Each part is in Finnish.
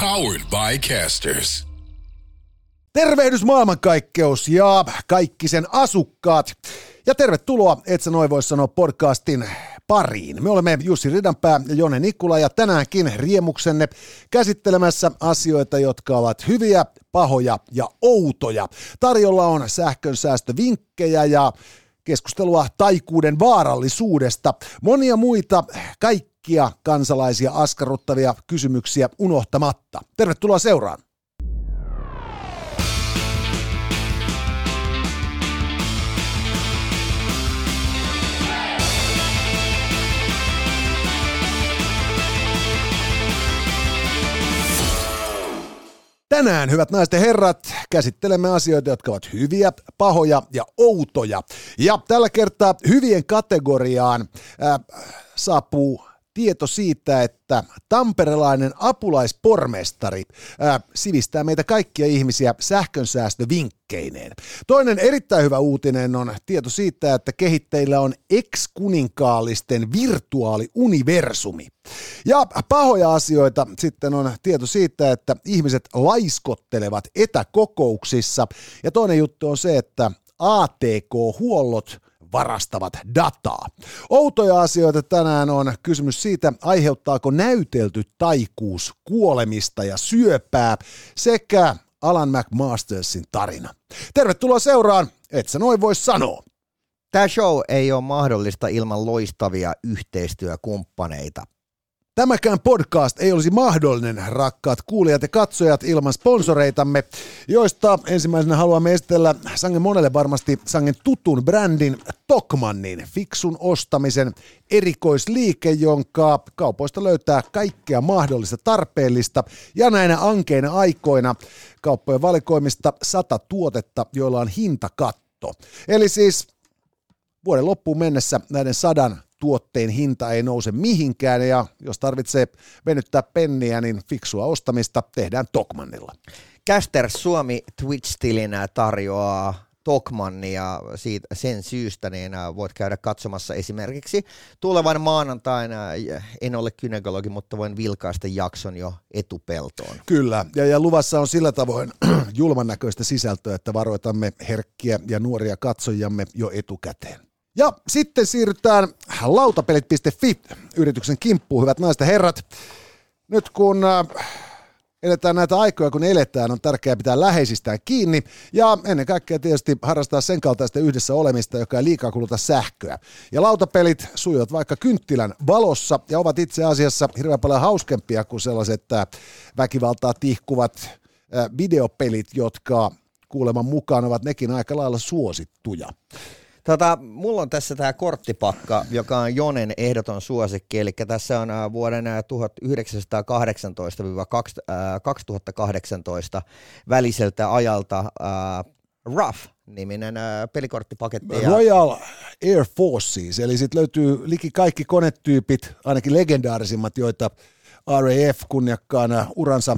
Powered by Casters. Tervehdys maailmankaikkeus ja kaikki sen asukkaat. Ja tervetuloa, et sä noin voi sanoa podcastin pariin. Me olemme Jussi Ridanpää ja Jone Nikula ja tänäänkin riemuksenne käsittelemässä asioita, jotka ovat hyviä, pahoja ja outoja. Tarjolla on sähkönsäästövinkkejä ja keskustelua taikuuden vaarallisuudesta. Monia muita kaikkia kansalaisia askarruttavia kysymyksiä unohtamatta. Tervetuloa seuraan. Tänään, hyvät naiset ja herrat, käsittelemme asioita, jotka ovat hyviä, pahoja ja outoja. Ja tällä kertaa hyvien kategoriaan äh, saapuu tieto siitä, että tamperelainen apulaispormestari ää, sivistää meitä kaikkia ihmisiä sähkönsäästövinkkeineen. Toinen erittäin hyvä uutinen on tieto siitä, että kehitteillä on ex-kuninkaallisten virtuaaliuniversumi. Ja pahoja asioita sitten on tieto siitä, että ihmiset laiskottelevat etäkokouksissa. Ja toinen juttu on se, että ATK-huollot varastavat dataa. Outoja asioita tänään on kysymys siitä, aiheuttaako näytelty taikuus kuolemista ja syöpää sekä Alan McMastersin tarina. Tervetuloa seuraan, et sä noin voi sanoa. Tämä show ei ole mahdollista ilman loistavia yhteistyökumppaneita. Tämäkään podcast ei olisi mahdollinen, rakkaat kuulijat ja katsojat, ilman sponsoreitamme, joista ensimmäisenä haluamme esitellä sangen monelle varmasti sangen tutun brändin Tokmannin, fiksun ostamisen erikoisliike, jonka kaupoista löytää kaikkea mahdollista tarpeellista ja näinä ankeina aikoina kauppojen valikoimista sata tuotetta, joilla on hintakatto. Eli siis vuoden loppuun mennessä näiden sadan tuotteen hinta ei nouse mihinkään ja jos tarvitsee venyttää penniä, niin fiksua ostamista tehdään Tokmannilla. Caster Suomi Twitch-tilinä tarjoaa Tokmannia siitä, sen syystä, niin äh, voit käydä katsomassa esimerkiksi tulevan maanantaina, en ole kynekologi, mutta voin vilkaista jakson jo etupeltoon. Kyllä, ja, ja luvassa on sillä tavoin julman näköistä sisältöä, että varoitamme herkkiä ja nuoria katsojamme jo etukäteen. Ja sitten siirrytään lautapelit.fi-yrityksen kimppuun, hyvät naiset ja herrat. Nyt kun äh, eletään näitä aikoja, kun eletään, on tärkeää pitää läheisistään kiinni ja ennen kaikkea tietysti harrastaa sen kaltaista yhdessä olemista, joka ei liikaa kuluta sähköä. Ja lautapelit sujuvat vaikka kynttilän valossa ja ovat itse asiassa hirveän paljon hauskempia kuin sellaiset väkivaltaa tihkuvat äh, videopelit, jotka kuuleman mukaan ovat nekin aika lailla suosittuja. Tota, mulla on tässä tämä korttipakka, joka on Jonen ehdoton suosikki, eli tässä on äh, vuoden 1918-2018 äh, väliseltä ajalta uh, Rough niminen pelikorttipaketti. Royal Air Forces, eli sitten löytyy liki kaikki konetyypit, ainakin legendaarisimmat, joita RAF kunniakkaana uransa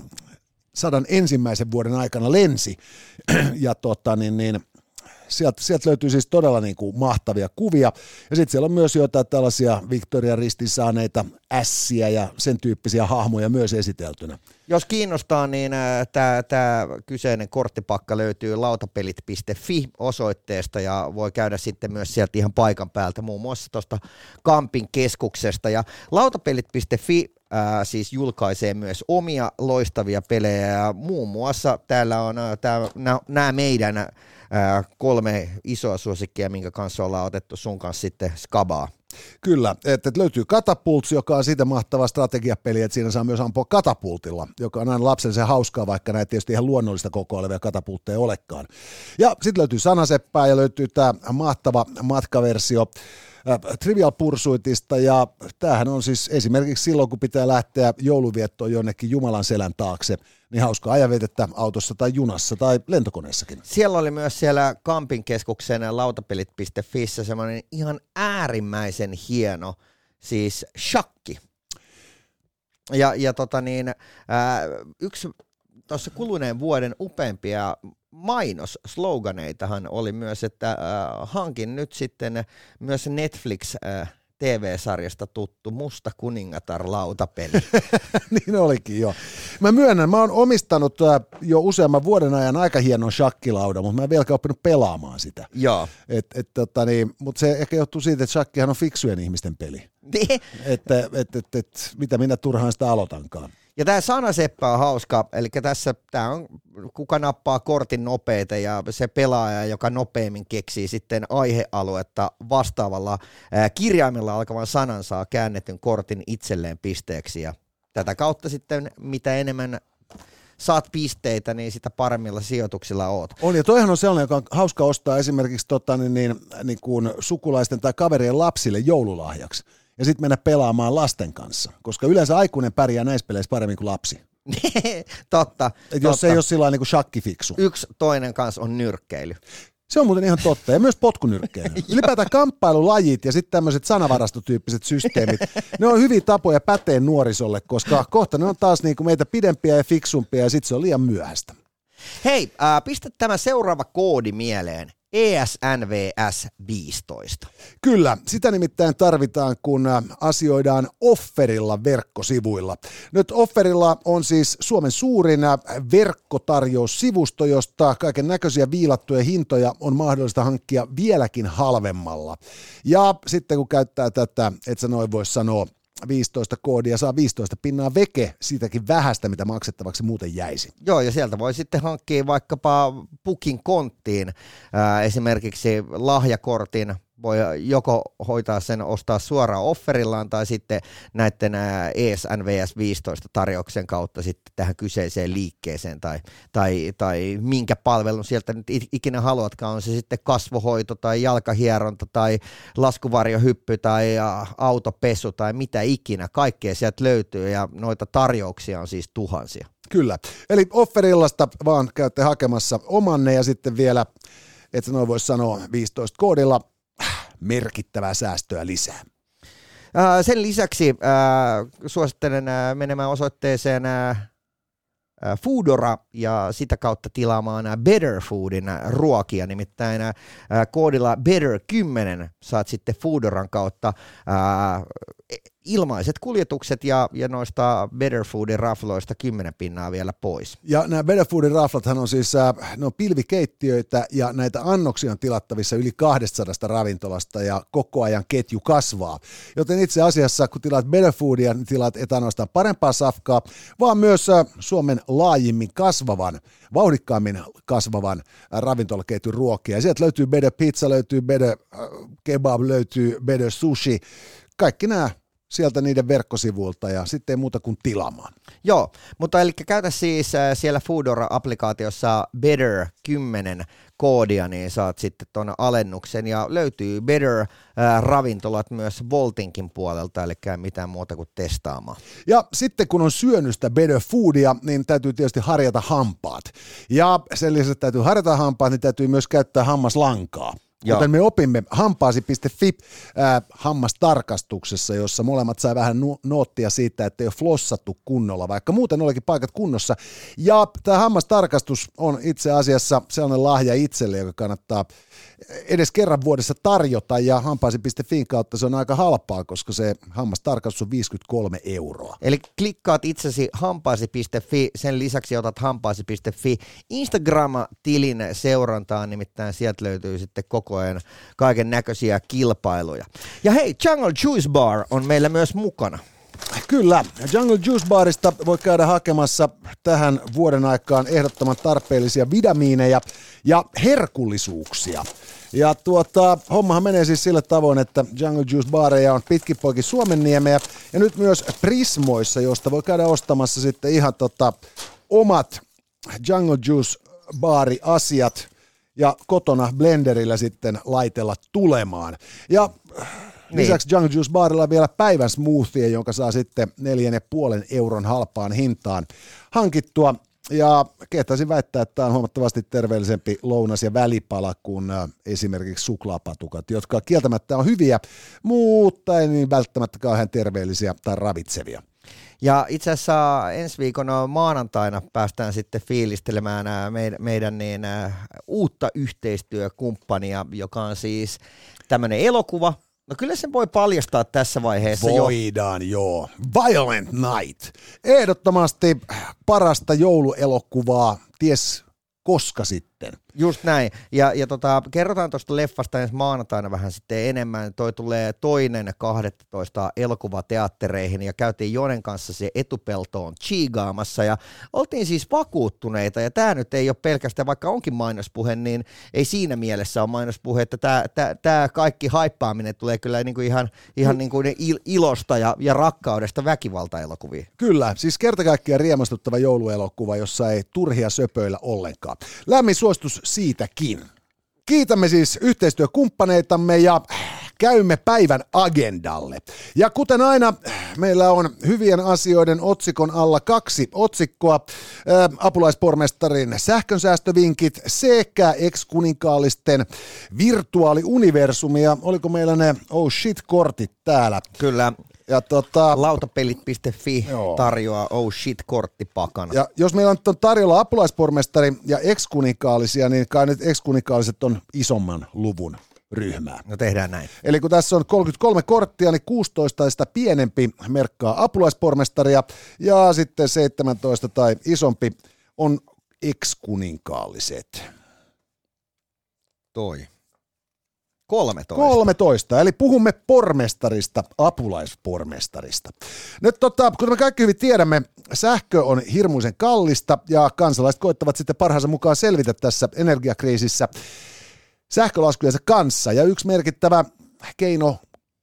sadan ensimmäisen vuoden aikana lensi. ja tota, niin, niin, sieltä, sieltä löytyy siis todella niin kuin mahtavia kuvia. Ja sitten siellä on myös jotain tällaisia Victoria Ristin saaneita ässiä ja sen tyyppisiä hahmoja myös esiteltynä. Jos kiinnostaa, niin äh, tämä kyseinen korttipakka löytyy lautapelit.fi osoitteesta ja voi käydä sitten myös sieltä ihan paikan päältä, muun muassa tuosta Kampin keskuksesta. Ja lautapelit.fi Ää, äh, siis julkaisee myös omia loistavia pelejä ja muun muassa täällä on äh, nämä meidän kolme isoa suosikkia, minkä kanssa ollaan otettu sun kanssa sitten skabaa. Kyllä, että löytyy Katapults, joka on siitä mahtava strategiapeli, että siinä saa myös ampua katapultilla, joka on aina lapsen se hauskaa, vaikka näitä tietysti ihan luonnollista kokoilevia katapultteja olekaan. Ja sitten löytyy Sanaseppää ja löytyy tämä mahtava matkaversio Trivial Pursuitista ja tämähän on siis esimerkiksi silloin, kun pitää lähteä jouluviettoon jonnekin Jumalan selän taakse, niin hauska ajanvietettä autossa tai junassa tai lentokoneessakin. Siellä oli myös siellä Kampin keskuksen lautapelit.fissä semmoinen ihan äärimmäisen hieno siis shakki. Ja, ja tota niin, ää, yksi tuossa kuluneen vuoden upeimpia mainos-sloganeitahan oli myös, että äh, hankin nyt sitten myös Netflix äh, TV-sarjasta tuttu Musta kuningatar lautapeli. niin olikin, joo. Mä myönnän, mä oon omistanut äh, jo useamman vuoden ajan aika hienon shakkilaudan, mutta mä en vieläkään oppinut pelaamaan sitä. Joo. Et, et, tota, niin, mutta se ehkä johtuu siitä, että shakkihan on fiksujen ihmisten peli. Niin. että et, et, et, mitä minä turhaan sitä aloitankaan. Ja tämä sanaseppä on hauska, eli tässä tämä on, kuka nappaa kortin nopeita ja se pelaaja, joka nopeimmin keksii sitten aihealuetta vastaavalla ää, kirjaimella alkavan sanan saa käännetyn kortin itselleen pisteeksi ja tätä kautta sitten mitä enemmän saat pisteitä, niin sitä paremmilla sijoituksilla oot. On, ja toihan on sellainen, joka on hauska ostaa esimerkiksi tota, niin, niin, niin kuin sukulaisten tai kaverien lapsille joululahjaksi ja sitten mennä pelaamaan lasten kanssa, koska yleensä aikuinen pärjää näissä peleissä paremmin kuin lapsi. totta, Et jos totta. ei ole sillä niin kuin shakkifiksu. Yksi toinen kanssa on nyrkkeily. Se on muuten ihan totta. Ja myös potkunyrkkeily. Ylipäätään kamppailulajit ja sitten tämmöiset sanavarastotyyppiset systeemit, ne on hyviä tapoja päteen nuorisolle, koska kohta ne on taas niin kuin meitä pidempiä ja fiksumpia ja sitten se on liian myöhäistä. Hei, äh, pistä tämä seuraava koodi mieleen. ESNVS 15. Kyllä, sitä nimittäin tarvitaan, kun äh, asioidaan Offerilla verkkosivuilla. Nyt Offerilla on siis Suomen suurin äh, verkkotarjoussivusto, josta kaiken näköisiä viilattuja hintoja on mahdollista hankkia vieläkin halvemmalla. Ja sitten kun käyttää tätä, et sä noin voi sanoa, 15 koodia saa 15 pinnaa veke siitäkin vähästä, mitä maksettavaksi muuten jäisi. Joo, ja sieltä voi sitten hankkia vaikkapa pukin konttiin esimerkiksi lahjakortin, voi joko hoitaa sen ostaa suoraan offerillaan tai sitten näiden ESNVS 15 tarjouksen kautta sitten tähän kyseiseen liikkeeseen tai, tai, tai minkä palvelun sieltä nyt ikinä haluatkaan, on se sitten kasvohoito tai jalkahieronta tai laskuvarjohyppy tai autopesu tai mitä ikinä, kaikkea sieltä löytyy ja noita tarjouksia on siis tuhansia. Kyllä. Eli offerillasta vaan käytte hakemassa omanne ja sitten vielä, et sä noin voi sanoa 15 koodilla, merkittävää säästöä lisää. Ää, Sen lisäksi suosittelen ää, menemään osoitteeseen Foodora ja sitä kautta tilaamaan Better Foodin ruokia. Nimittäin koodilla Better10 saat sitten Foodoran kautta ilmaiset kuljetukset ja, ja noista Better Foodin rafloista 10 pinnaa vielä pois. Ja nämä Better Foodin raflathan on siis äh, ne on pilvikeittiöitä ja näitä annoksia on tilattavissa yli 200 ravintolasta ja koko ajan ketju kasvaa. Joten itse asiassa kun tilaat Better Foodia, niin tilaat et ainoastaan parempaa safkaa, vaan myös äh, Suomen laajimmin kasvavan, vauhdikkaammin kasvavan äh, ravintolaketjun ruokia. Sieltä löytyy Better Pizza, löytyy Better Kebab, löytyy Better Sushi. Kaikki nämä sieltä niiden verkkosivuilta ja sitten ei muuta kuin tilaamaan. Joo, mutta eli käytä siis äh, siellä Foodora-applikaatiossa Better 10 koodia, niin saat sitten tuon alennuksen ja löytyy Better äh, ravintolat myös Voltinkin puolelta, eli mitään muuta kuin testaamaan. Ja sitten kun on syönyt sitä better foodia, niin täytyy tietysti harjata hampaat. Ja sen lisäksi että täytyy harjata hampaat, niin täytyy myös käyttää hammaslankaa. Joo. Joten me opimme hampaasi.fi äh, hammastarkastuksessa, jossa molemmat sai vähän nu- noottia siitä, että ei ole flossattu kunnolla, vaikka muuten olikin paikat kunnossa. Ja tämä hammastarkastus on itse asiassa sellainen lahja itselle, joka kannattaa edes kerran vuodessa tarjota, ja hampaasi.fi kautta se on aika halpaa, koska se hammastarkastus on 53 euroa. Eli klikkaat itsesi hampaasi.fi, sen lisäksi otat hampaasi.fi Instagram-tilin seurantaan, nimittäin sieltä löytyy sitten koko ajan kaiken näköisiä kilpailuja. Ja hei, Jungle Juice Bar on meillä myös mukana. Kyllä, Jungle Juice Barista voi käydä hakemassa tähän vuoden aikaan ehdottoman tarpeellisia vitamiineja ja herkullisuuksia. Ja tuota, hommahan menee siis sillä tavoin, että Jungle Juice Bareja on pitkin poikin Suomenniemeä ja nyt myös Prismoissa, josta voi käydä ostamassa sitten ihan tota, omat Jungle Juice baari-asiat ja kotona blenderillä sitten laitella tulemaan. Ja Niin. Lisäksi Jungle Juice Barilla on vielä päivän smoothie, jonka saa sitten neljän ja puolen euron halpaan hintaan hankittua. Ja kehtaisin väittää, että tämä on huomattavasti terveellisempi lounas ja välipala kuin esimerkiksi suklaapatukat, jotka kieltämättä on hyviä, mutta ei niin välttämättä kauhean terveellisiä tai ravitsevia. Ja itse asiassa ensi viikon maanantaina päästään sitten fiilistelemään ää, meidän, meidän niin, uutta yhteistyökumppania, joka on siis tämmöinen elokuva, No kyllä sen voi paljastaa tässä vaiheessa jo. Voidaan, joo. Violent Night. Ehdottomasti parasta jouluelokuvaa, ties koska sitten. Just näin. Ja, ja tota, kerrotaan tuosta leffasta ensi maanantaina vähän sitten enemmän. Toi tulee toinen 12 elokuvateattereihin ja käytiin Jonen kanssa se etupeltoon chigaamassa ja oltiin siis vakuuttuneita ja tämä nyt ei ole pelkästään, vaikka onkin mainospuhe, niin ei siinä mielessä ole mainospuhe, että tämä, kaikki haippaaminen tulee kyllä niin kuin ihan, ihan niin kuin ilosta ja, ja rakkaudesta väkivaltaelokuviin. Kyllä, siis kerta kaikkiaan riemastuttava jouluelokuva, jossa ei turhia söpöillä ollenkaan. Lämmin suositus siitäkin. Kiitämme siis yhteistyökumppaneitamme ja käymme päivän agendalle. Ja kuten aina, meillä on hyvien asioiden otsikon alla kaksi otsikkoa. Ää, apulaispormestarin sähkönsäästövinkit sekä ex-kuninkaalisten virtuaaliuniversumia. Oliko meillä ne oh shit-kortit täällä? Kyllä, ja tota, Lautapelit.fi Joo. tarjoaa oh shit korttipakana. Ja jos meillä on tarjolla apulaispormestari ja ekskunikaalisia, niin kai nyt ekskunikaaliset on isomman luvun ryhmää. No tehdään näin. Eli kun tässä on 33 korttia, niin 16 sitä pienempi merkkaa apulaispormestaria ja sitten 17 tai isompi on ekskuninkaaliset. Toi. 13. 13, eli puhumme pormestarista, apulaispormestarista. Nyt tota, kuten me kaikki hyvin tiedämme, sähkö on hirmuisen kallista ja kansalaiset koettavat sitten parhaansa mukaan selvitä tässä energiakriisissä sähkölaskujensa kanssa. Ja yksi merkittävä keino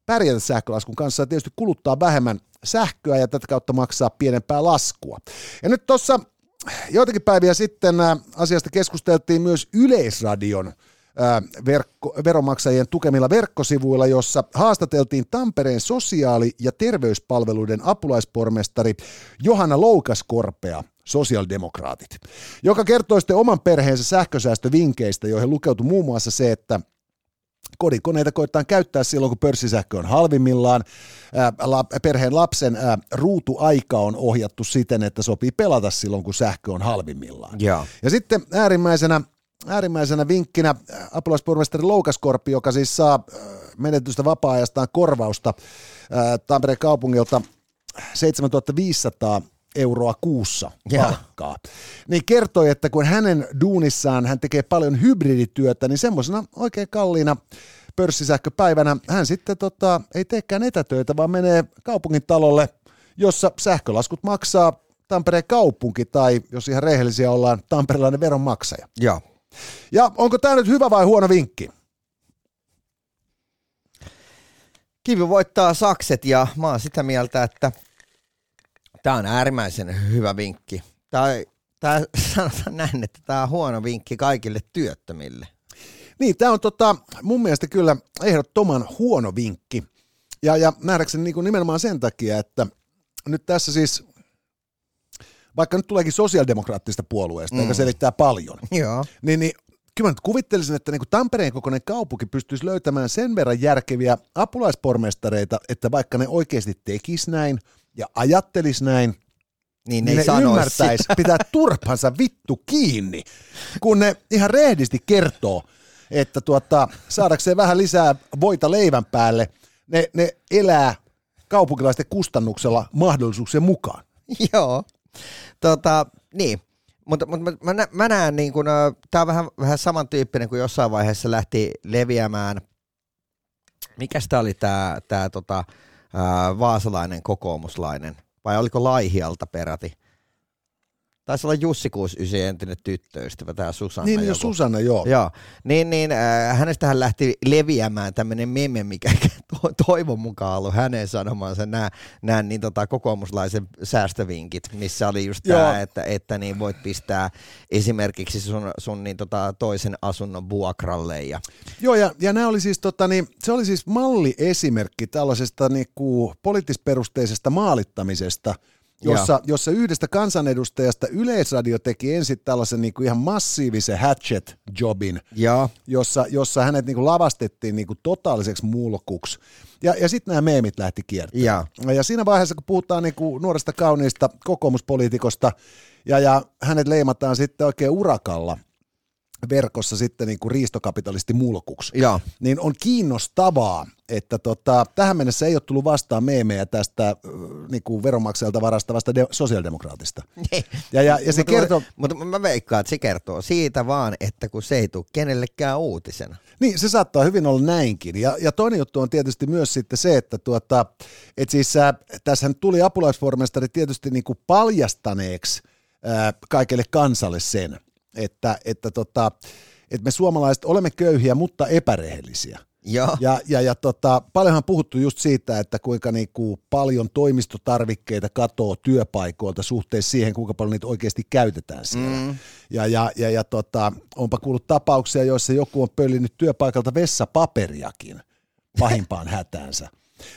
pärjätä sähkölaskun kanssa on tietysti kuluttaa vähemmän sähköä ja tätä kautta maksaa pienempää laskua. Ja nyt tuossa joitakin päiviä sitten asiasta keskusteltiin myös Yleisradion verkko, veromaksajien tukemilla verkkosivuilla, jossa haastateltiin Tampereen sosiaali- ja terveyspalveluiden apulaispormestari Johanna Loukaskorpea sosiaalidemokraatit, joka kertoi sitten oman perheensä sähkösäästövinkkeistä, joihin lukeutui muun muassa se, että kodinkoneita koittaa käyttää silloin, kun pörssisähkö on halvimmillaan. Perheen lapsen ruutuaika on ohjattu siten, että sopii pelata silloin, kun sähkö on halvimmillaan. Ja, ja sitten äärimmäisenä äärimmäisenä vinkkinä äh, apulaispormestari Loukaskorpi, joka siis saa äh, menetystä vapaa-ajastaan korvausta äh, Tampereen kaupungilta 7500 euroa kuussa palkkaa. Niin kertoi, että kun hänen duunissaan hän tekee paljon hybridityötä, niin semmoisena oikein kalliina pörssisähköpäivänä hän sitten tota, ei teekään etätöitä, vaan menee kaupungin talolle, jossa sähkölaskut maksaa Tampereen kaupunki tai jos ihan rehellisiä ollaan, tamperelainen veronmaksaja. Joo. Ja onko tämä nyt hyvä vai huono vinkki? Kivi voittaa sakset ja mä oon sitä mieltä, että tämä on äärimmäisen hyvä vinkki. Tämä, tämä sanotaan näin, että tämä on huono vinkki kaikille työttömille. Niin, tämä on tota, mun mielestä kyllä ehdottoman huono vinkki. Ja, ja nähdäkseni niin nimenomaan sen takia, että nyt tässä siis vaikka nyt tuleekin sosiaalidemokraattista puolueesta, mm. joka selittää paljon, Joo. niin, niin kyllä mä nyt kuvittelisin, että niin kuin Tampereen kokoinen kaupunki pystyisi löytämään sen verran järkeviä apulaispormestareita, että vaikka ne oikeasti tekis näin ja ajattelis näin, niin, niin ne, ne ymmärtäisi pitää turpansa vittu kiinni, kun ne ihan rehdisti kertoo, että tuota, saadakseen vähän lisää voita leivän päälle, ne, ne elää kaupunkilaisten kustannuksella mahdollisuuksien mukaan. Joo. Tota, niin, mutta, mutta mä, mä, mä näen, niin kun, tämä on vähän, vähän samantyyppinen kuin jossain vaiheessa lähti leviämään, mikä tämä oli tämä tää, tota, vaasalainen kokoomuslainen, vai oliko Laihialta peräti? Taisi olla Jussi 69 entinen tyttöystävä, tämä Susanna. Niin, joku. Susanna, joo. Joo, niin, niin äh, hänestähän lähti leviämään tämmöinen meme, mikä to, toivon mukaan ollut hänen sanomansa nämä, nämä niin tota, kokoomuslaisen säästövinkit, missä oli just tämä, että, että niin voit pistää esimerkiksi sun, sun niin tota, toisen asunnon vuokralle. Ja... Joo, ja, ja nämä oli siis, tota, niin, se oli siis malliesimerkki tällaisesta niin kuin, poliittisperusteisesta maalittamisesta – jossa, jossa yhdestä kansanedustajasta Yleisradio teki ensin tällaisen niin kuin ihan massiivisen hatchet-jobin, ja. Jossa, jossa hänet niin kuin lavastettiin niin kuin totaaliseksi mulkuksi. Ja, ja sitten nämä meemit lähti kiertämään. Ja. ja siinä vaiheessa, kun puhutaan niin kuin nuoresta kauniista kokoomuspoliitikosta, ja, ja hänet leimataan sitten oikein urakalla, verkossa sitten niin kuin riistokapitalisti mulkuksi. Joo. Niin on kiinnostavaa, että tota, tähän mennessä ei ole tullut vastaan meemejä tästä niin kuin veronmaksajalta varastavasta de- sosiaalidemokraatista. Ja, ja, ja se mutta, kertoo... Mutta mä veikkaan, että se kertoo siitä vaan, että kun se ei tule kenellekään uutisena. Niin, se saattaa hyvin olla näinkin. Ja, ja toinen juttu on tietysti myös sitten se, että tuota, et siis, äh, tässähän tuli apulaispormestari tietysti niin kuin paljastaneeksi äh, kaikille kansalle sen, että, että, tota, että me suomalaiset olemme köyhiä, mutta epärehellisiä. Joo. Ja, ja, ja tota, paljonhan puhuttu just siitä, että kuinka niinku paljon toimistotarvikkeita katoo työpaikoilta suhteessa siihen, kuinka paljon niitä oikeasti käytetään siellä. Mm. Ja, ja, ja, ja tota, onpa kuullut tapauksia, joissa joku on pöllinyt työpaikalta vessapaperiakin pahimpaan hätäänsä.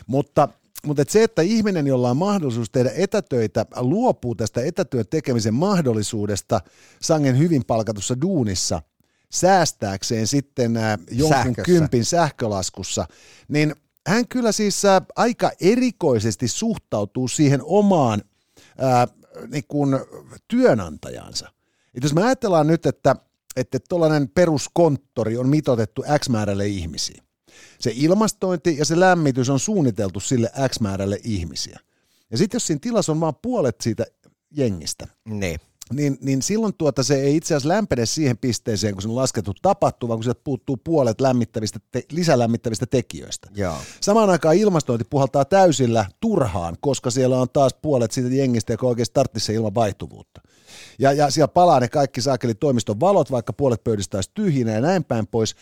Mutta mutta et se, että ihminen, jolla on mahdollisuus tehdä etätöitä, luopuu tästä etätyön tekemisen mahdollisuudesta sangen hyvin palkatussa duunissa, säästääkseen sitten äh, jonkun Sähkössä. kympin sähkölaskussa, niin hän kyllä siis äh, aika erikoisesti suhtautuu siihen omaan ää, niin kuin työnantajansa. Et jos me ajatellaan nyt, että että tuollainen peruskonttori on mitotettu X määrälle ihmisiä. Se ilmastointi ja se lämmitys on suunniteltu sille X määrälle ihmisiä. Ja sitten jos siinä tilassa on vain puolet siitä jengistä, Niin. niin, niin silloin tuota se ei itse asiassa lämpene siihen pisteeseen, kun se on laskettu tapahtuu, vaan kun sieltä puuttuu puolet lämmittävistä te- lisälämmittävistä tekijöistä. Joo. Samaan aikaan ilmastointi puhaltaa täysillä turhaan, koska siellä on taas puolet siitä jengistä, joka oikeasti tarvitsisi se ilman vaihtuvuutta. Ja, ja siellä palaa ne kaikki saakeli toimiston valot, vaikka puolet pöydistä olisi tyhjinä ja näin päin pois.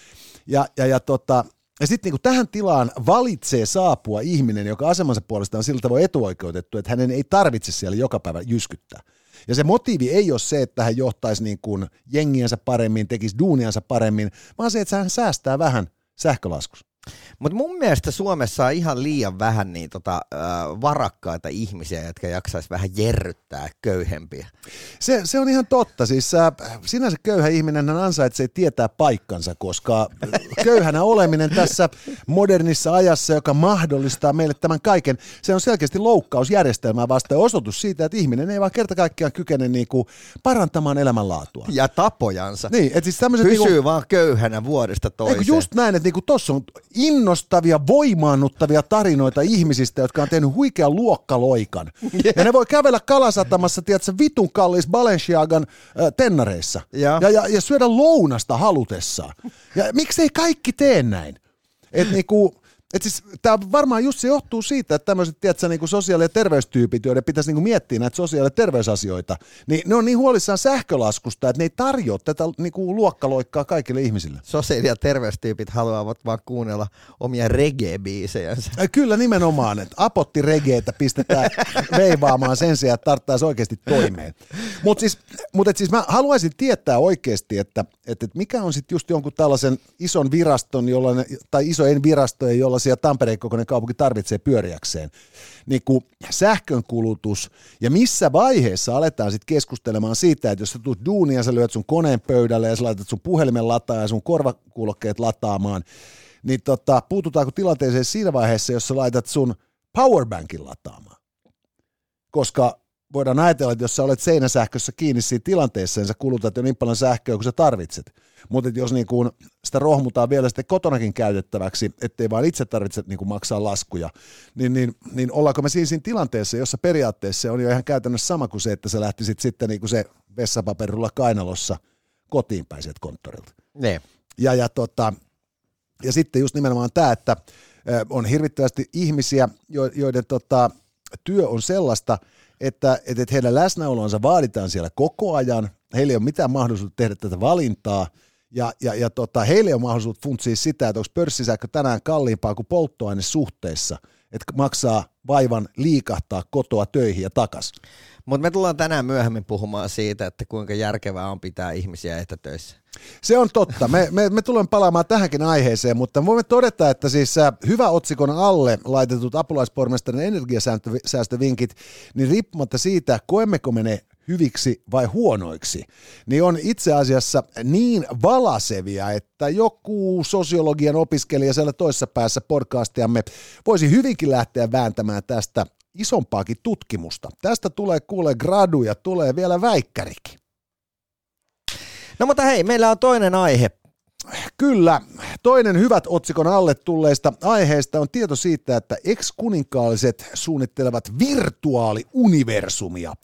Ja, ja, ja, tota, ja sitten niin tähän tilaan valitsee saapua ihminen, joka asemansa puolesta on sillä tavoin etuoikeutettu, että hänen ei tarvitse siellä joka päivä jyskyttää. Ja se motiivi ei ole se, että hän johtaisi niin kuin jengiänsä paremmin, tekisi duuniansa paremmin, vaan se, että hän säästää vähän sähkölaskussa. Mutta mun mielestä Suomessa on ihan liian vähän niin tota, äh, varakkaita ihmisiä, jotka jaksaisi vähän jerryttää köyhempiä. Se, se on ihan totta. Siis äh, sinänsä köyhä ihminen hän ansaitsee tietää paikkansa, koska köyhänä oleminen tässä modernissa ajassa, joka mahdollistaa meille tämän kaiken, se on selkeästi loukkaus järjestelmää vastaan ja osoitus siitä, että ihminen ei vaan kerta kaikkiaan kykene niinku parantamaan elämänlaatua. Ja tapojansa. Niin, että siis Pysyy niinku, vaan köyhänä vuodesta toiseen. Eikö just näin, että niinku tossa on innostavia, voimaannuttavia tarinoita ihmisistä, jotka on tehnyt huikean luokkaloikan. Ja ne voi kävellä kalasatamassa, tiedätkö, vitun kallis Balenciagan äh, tennareissa. Ja. Ja, ja, ja syödä lounasta halutessaan. Ja miksei kaikki tee näin? Et niinku, et siis, tämä varmaan just se johtuu siitä, että tämmöiset tiedätkö, niinku sosiaali- ja terveystyypit, joiden pitäisi niinku miettiä näitä sosiaali- ja terveysasioita, niin ne on niin huolissaan sähkölaskusta, että ne ei tarjoa tätä niinku luokkaloikkaa kaikille ihmisille. Sosiaali- ja terveystyypit haluavat vaan kuunnella omia reggae-biisejänsä. Kyllä nimenomaan, että apotti regeetä pistetään veivaamaan sen sijaan, että tarttaisi oikeasti toimeen. Mutta siis, mut et siis mä haluaisin tietää oikeasti, että, että, että mikä on sitten just jonkun tällaisen ison viraston, jolla ne, tai isojen virastojen, jolla siellä Tampereen kokoinen kaupunki tarvitsee pyöriäkseen, niin kuin sähkönkulutus ja missä vaiheessa aletaan sitten keskustelemaan siitä, että jos sä tulet duunia ja sä lyöt sun koneen pöydälle ja sä laitat sun puhelimen lataa ja sun korvakuulokkeet lataamaan, niin tota, puututaanko tilanteeseen siinä vaiheessa, jos sä laitat sun powerbankin lataamaan? Koska voidaan ajatella, että jos sä olet seinäsähkössä kiinni siinä tilanteessa, niin sä kulutat jo niin paljon sähköä kuin sä tarvitset. Mutta jos niin kun sitä rohmutaan vielä sitten kotonakin käytettäväksi, ettei vaan itse tarvitse niin maksaa laskuja, niin, niin, niin ollaanko me siinä, siinä tilanteessa, jossa periaatteessa se on jo ihan käytännössä sama kuin se, että sä lähtisit sitten niin kuin se vessapaperilla kainalossa kotiin päin konttorilta. Ne. Ja, ja, tota, ja sitten just nimenomaan tämä, että on hirvittävästi ihmisiä, jo- joiden tota, työ on sellaista, että, että että heidän läsnäolonsa vaaditaan siellä koko ajan, heillä ei ole mitään mahdollisuutta tehdä tätä valintaa, ja, ja, ja tota, heillä ei ole mahdollisuutta funtsia sitä, että onko pörssisähkö tänään kalliimpaa kuin polttoaine suhteessa, että maksaa vaivan liikahtaa kotoa töihin ja takas. Mutta me tullaan tänään myöhemmin puhumaan siitä, että kuinka järkevää on pitää ihmisiä etätöissä. Se on totta. Me, me, me tulemme palaamaan tähänkin aiheeseen, mutta voimme todeta, että siis äh, hyvä otsikon alle laitetut apulaispormestarin energiasäästövinkit, niin riippumatta siitä, koemmeko me ne hyviksi vai huonoiksi, niin on itse asiassa niin valasevia, että joku sosiologian opiskelija siellä toisessa päässä podcastiamme voisi hyvinkin lähteä vääntämään tästä isompaakin tutkimusta. Tästä tulee kuule gradu ja tulee vielä väikkärikin. No mutta hei, meillä on toinen aihe. Kyllä, toinen hyvät otsikon alle tulleista aiheista on tieto siitä, että ex-kuninkaalliset suunnittelevat virtuaaliuniversumia.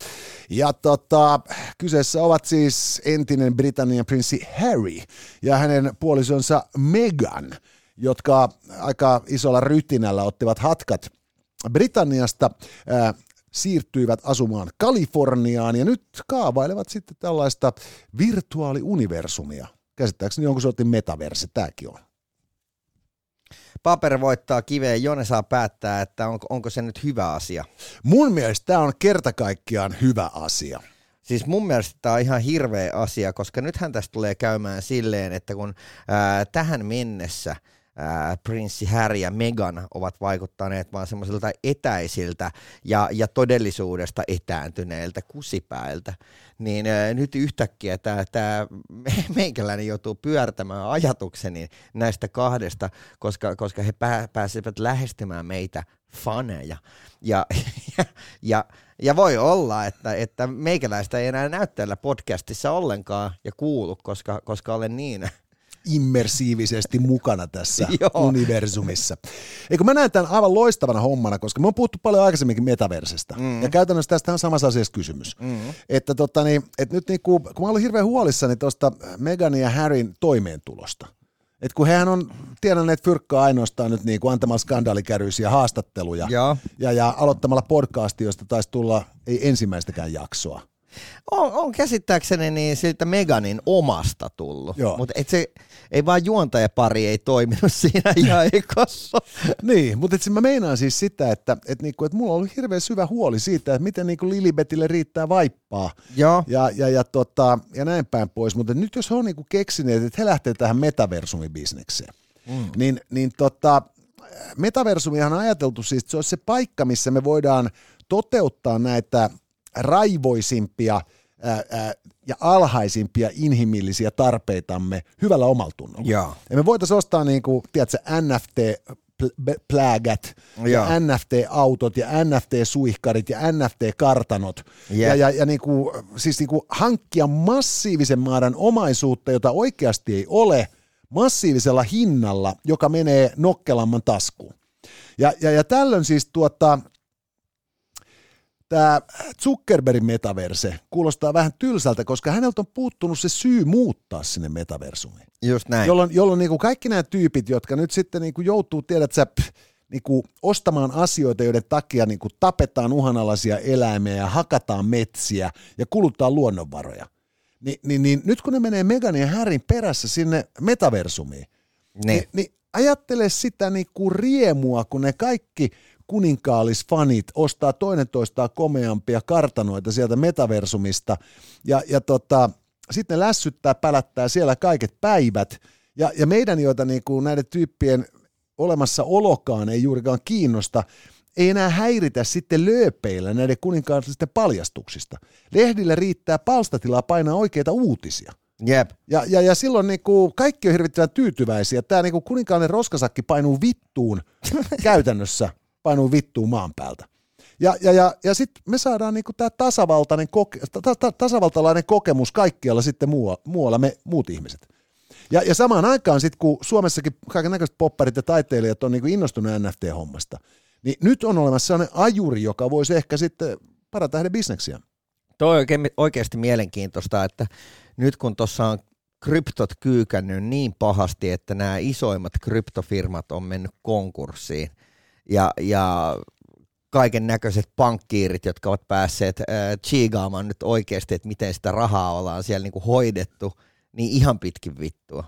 Ja tota, kyseessä ovat siis entinen Britannian prinssi Harry ja hänen puolisonsa Meghan, jotka aika isolla rytinällä ottivat hatkat Britanniasta ää, siirtyivät asumaan Kaliforniaan ja nyt kaavailevat sitten tällaista virtuaaliuniversumia. Käsittääkseni jonkun sortin metaverse tämäkin on. Paper voittaa kiveen, Jone saa päättää, että onko, onko se nyt hyvä asia. Mun mielestä tämä on kerta kaikkiaan hyvä asia. Siis mun mielestä tämä on ihan hirveä asia, koska nythän tästä tulee käymään silleen, että kun ää, tähän mennessä – prinssi Harry ja Meghan ovat vaikuttaneet vaan semmoisilta etäisiltä ja, ja todellisuudesta etääntyneiltä kusipäiltä, niin ää, nyt yhtäkkiä tämä, meikäläinen joutuu pyörtämään ajatukseni näistä kahdesta, koska, koska he pää, pääsevät lähestymään meitä faneja. Ja, ja, ja, ja voi olla, että, että meikäläistä ei enää näyttää podcastissa ollenkaan ja kuulu, koska, koska olen niin immersiivisesti mukana tässä universumissa. Eikö mä näen tämän aivan loistavana hommana, koska me on puhuttu paljon aikaisemminkin metaversesta. Mm. Ja käytännössä tästä on samassa asiassa kysymys. Mm. Että, tota, niin, että nyt niinku, kun mä olin hirveän huolissani tuosta Megan ja Harryn toimeentulosta. Et kun hehän on tienanneet fyrkkaa ainoastaan nyt niin kuin antamalla skandaalikärryisiä haastatteluja ja. Ja, ja aloittamalla podcasti, josta taisi tulla ei ensimmäistäkään jaksoa. On, on käsittääkseni niin siltä Meganin omasta tullut, mutta se ei vaan juontajapari ei toiminut siinä ihan ekossa. niin, mutta mä meinaan siis sitä, että et niinku, et mulla on ollut hirveän syvä huoli siitä, että miten niinku Lilibetille riittää vaippaa Joo. Ja, ja, ja, tota, ja näin päin pois. Mutta nyt jos he on niinku keksineet, että he lähtee tähän metaversumibisnekseen, mm. niin, niin tota, metaversumihan on ajateltu siis, että se olisi se paikka, missä me voidaan toteuttaa näitä raivoisimpia ää, ää, ja alhaisimpia inhimillisiä tarpeitamme hyvällä omaltunnolla. Ja. ja me voitaisiin ostaa niin kuin, tiedätkö, NFT plägät ja NFT-autot ja NFT-suihkarit ja NFT-kartanot yeah. ja, ja, ja niin kuin, siis niin kuin hankkia massiivisen määrän omaisuutta, jota oikeasti ei ole, massiivisella hinnalla, joka menee nokkelamman taskuun. Ja, ja, ja tällöin siis tuota, tämä Zuckerbergin metaverse kuulostaa vähän tylsältä, koska häneltä on puuttunut se syy muuttaa sinne metaversumiin. Just näin. Jolloin, jolloin niin kuin kaikki nämä tyypit, jotka nyt sitten niin kuin joutuu, tiedät sä, niin kuin ostamaan asioita, joiden takia niin kuin tapetaan uhanalaisia eläimiä ja hakataan metsiä ja kuluttaa luonnonvaroja. Ni, niin, niin nyt kun ne menee Meganin ja Härin perässä sinne metaversumiin, niin, niin, niin ajattele sitä niin kuin riemua, kun ne kaikki kuninkaallisfanit ostaa toinen toistaan komeampia kartanoita sieltä metaversumista ja, ja tota, sitten ne lässyttää, pälättää siellä kaiket päivät ja, ja meidän, joita niin kuin näiden tyyppien olemassaolokaan ei juurikaan kiinnosta, ei enää häiritä sitten lööpeillä näiden kuninkaallisten paljastuksista. Lehdille riittää palstatilaa painaa oikeita uutisia. Jep. Ja, ja, ja silloin niinku kaikki on hirvittävän tyytyväisiä. Tämä niinku kuninkaallinen roskasakki painuu vittuun käytännössä painuu vittuun maan päältä. Ja, ja, ja, ja sitten me saadaan niinku tämä tasavaltainen koke, ta, ta, tasavaltalainen kokemus kaikkialla sitten muualla, muualla me muut ihmiset. Ja, ja samaan aikaan sitten, kun Suomessakin kaiken näköiset popparit ja taiteilijat on niinku innostunut NFT-hommasta, niin nyt on olemassa sellainen ajuri, joka voisi ehkä sitten parata heidän bisneksiä. Tuo on oikein, oikeasti mielenkiintoista, että nyt kun tuossa on kryptot kyykännyt niin pahasti, että nämä isoimmat kryptofirmat on mennyt konkurssiin – ja, ja kaiken näköiset pankkiirit, jotka ovat päässeet äh, chiigaamaan nyt oikeasti, että miten sitä rahaa ollaan siellä niin kuin hoidettu, niin ihan pitkin vittua.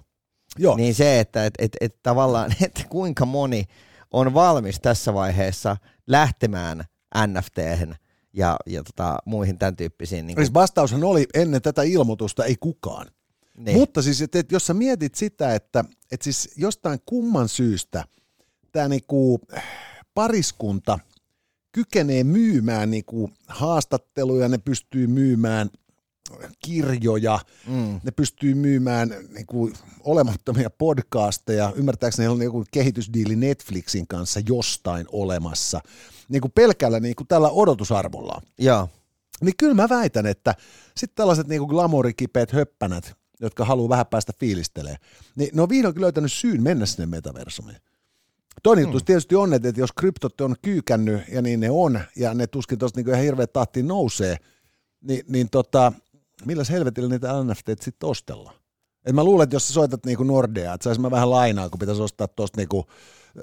Joo. Niin se, että et, et, et tavallaan, että kuinka moni on valmis tässä vaiheessa lähtemään nft ja, ja tota, muihin tämän tyyppisiin. Niin kuin... Siis vastaushan oli ennen tätä ilmoitusta ei kukaan. Niin. Mutta siis, että, että jos sä mietit sitä, että, että siis jostain kumman syystä tämä niinku, pariskunta kykenee myymään niin kuin haastatteluja, ne pystyy myymään kirjoja, mm. ne pystyy myymään niin kuin olemattomia podcasteja, ymmärtääkseni heillä on joku kehitysdiili Netflixin kanssa jostain olemassa, niin kuin pelkällä niin kuin tällä odotusarvolla. Ja. Niin kyllä mä väitän, että sitten tällaiset niin kuin glamourikipeät höppänät, jotka haluaa vähän päästä fiilistelemään, niin ne on vihdoinkin löytänyt syyn mennä sinne metaversumiin. Toinen juttu hmm. tietysti on, että jos kryptot on kyykännyt, ja niin ne on, ja ne tuskin tuosta niin ihan hirveä tahtiin nousee, niin, niin tota, milläs helvetillä niitä NFT sitten ostellaan? Et mä luulen, että jos sä soitat niinku Nordea, että saisin mä vähän lainaa, kun pitäisi ostaa tuosta niinku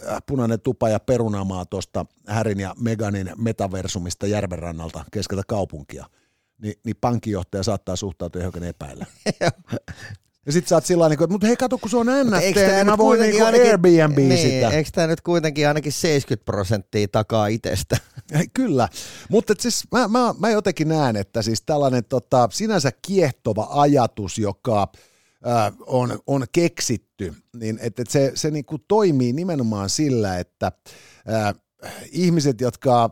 äh, punainen tupa ja perunamaa tuosta Härin ja Meganin metaversumista järvenrannalta keskeltä kaupunkia, niin, niin pankkijohtaja saattaa suhtautua johonkin epäillä. Ja sit sä oot sillä niin mutta hei kato, kun se on NFT, niin mä voin niin ainakin, Airbnb niin, sitä. Eikö tämä nyt kuitenkin ainakin 70 prosenttia takaa itsestä? Kyllä, mutta siis mä, mä, mä jotenkin näen, että siis tällainen tota, sinänsä kiehtova ajatus, joka äh, on, on keksitty, niin että et se, se niin kuin toimii nimenomaan sillä, että äh, ihmiset, jotka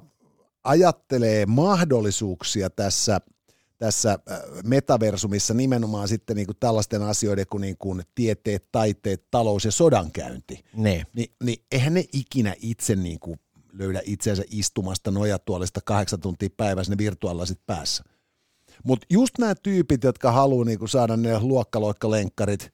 ajattelee mahdollisuuksia tässä – tässä äh, metaversumissa nimenomaan sitten niin kuin tällaisten asioiden kuin, niin kuin tieteet, taiteet, talous ja sodankäynti. Ne. Ni, niin eihän ne ikinä itse niin kuin löydä itseänsä istumasta nojatuolista kahdeksan tuntia päivässä ne virtuaaliset päässä. Mutta just nämä tyypit, jotka haluaa niin kuin saada ne luokkaloikkalenkkarit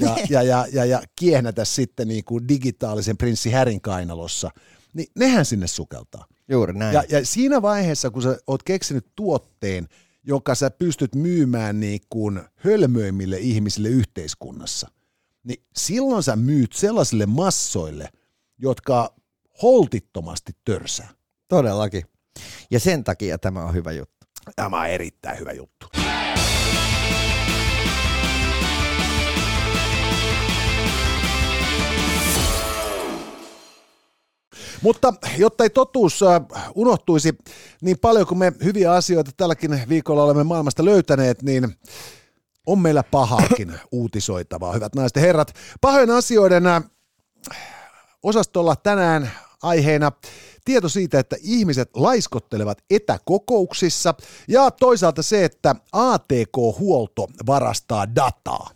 ja, ja, ja, ja, ja kiehnätä sitten niin kuin digitaalisen prinssi Härin kainalossa, niin nehän sinne sukeltaa. Juuri näin. Ja, ja siinä vaiheessa, kun sä oot keksinyt tuotteen, joka sä pystyt myymään niin kuin hölmöimmille ihmisille yhteiskunnassa, niin silloin sä myyt sellaisille massoille, jotka holtittomasti törsää. Todellakin. Ja sen takia tämä on hyvä juttu. Tämä on erittäin hyvä juttu. Mutta jotta ei totuus äh, unohtuisi niin paljon kuin me hyviä asioita tälläkin viikolla olemme maailmasta löytäneet, niin on meillä pahaakin uutisoitavaa, hyvät naiset ja herrat. Pahojen asioiden äh, osastolla tänään aiheena tieto siitä, että ihmiset laiskottelevat etäkokouksissa ja toisaalta se, että ATK-huolto varastaa dataa.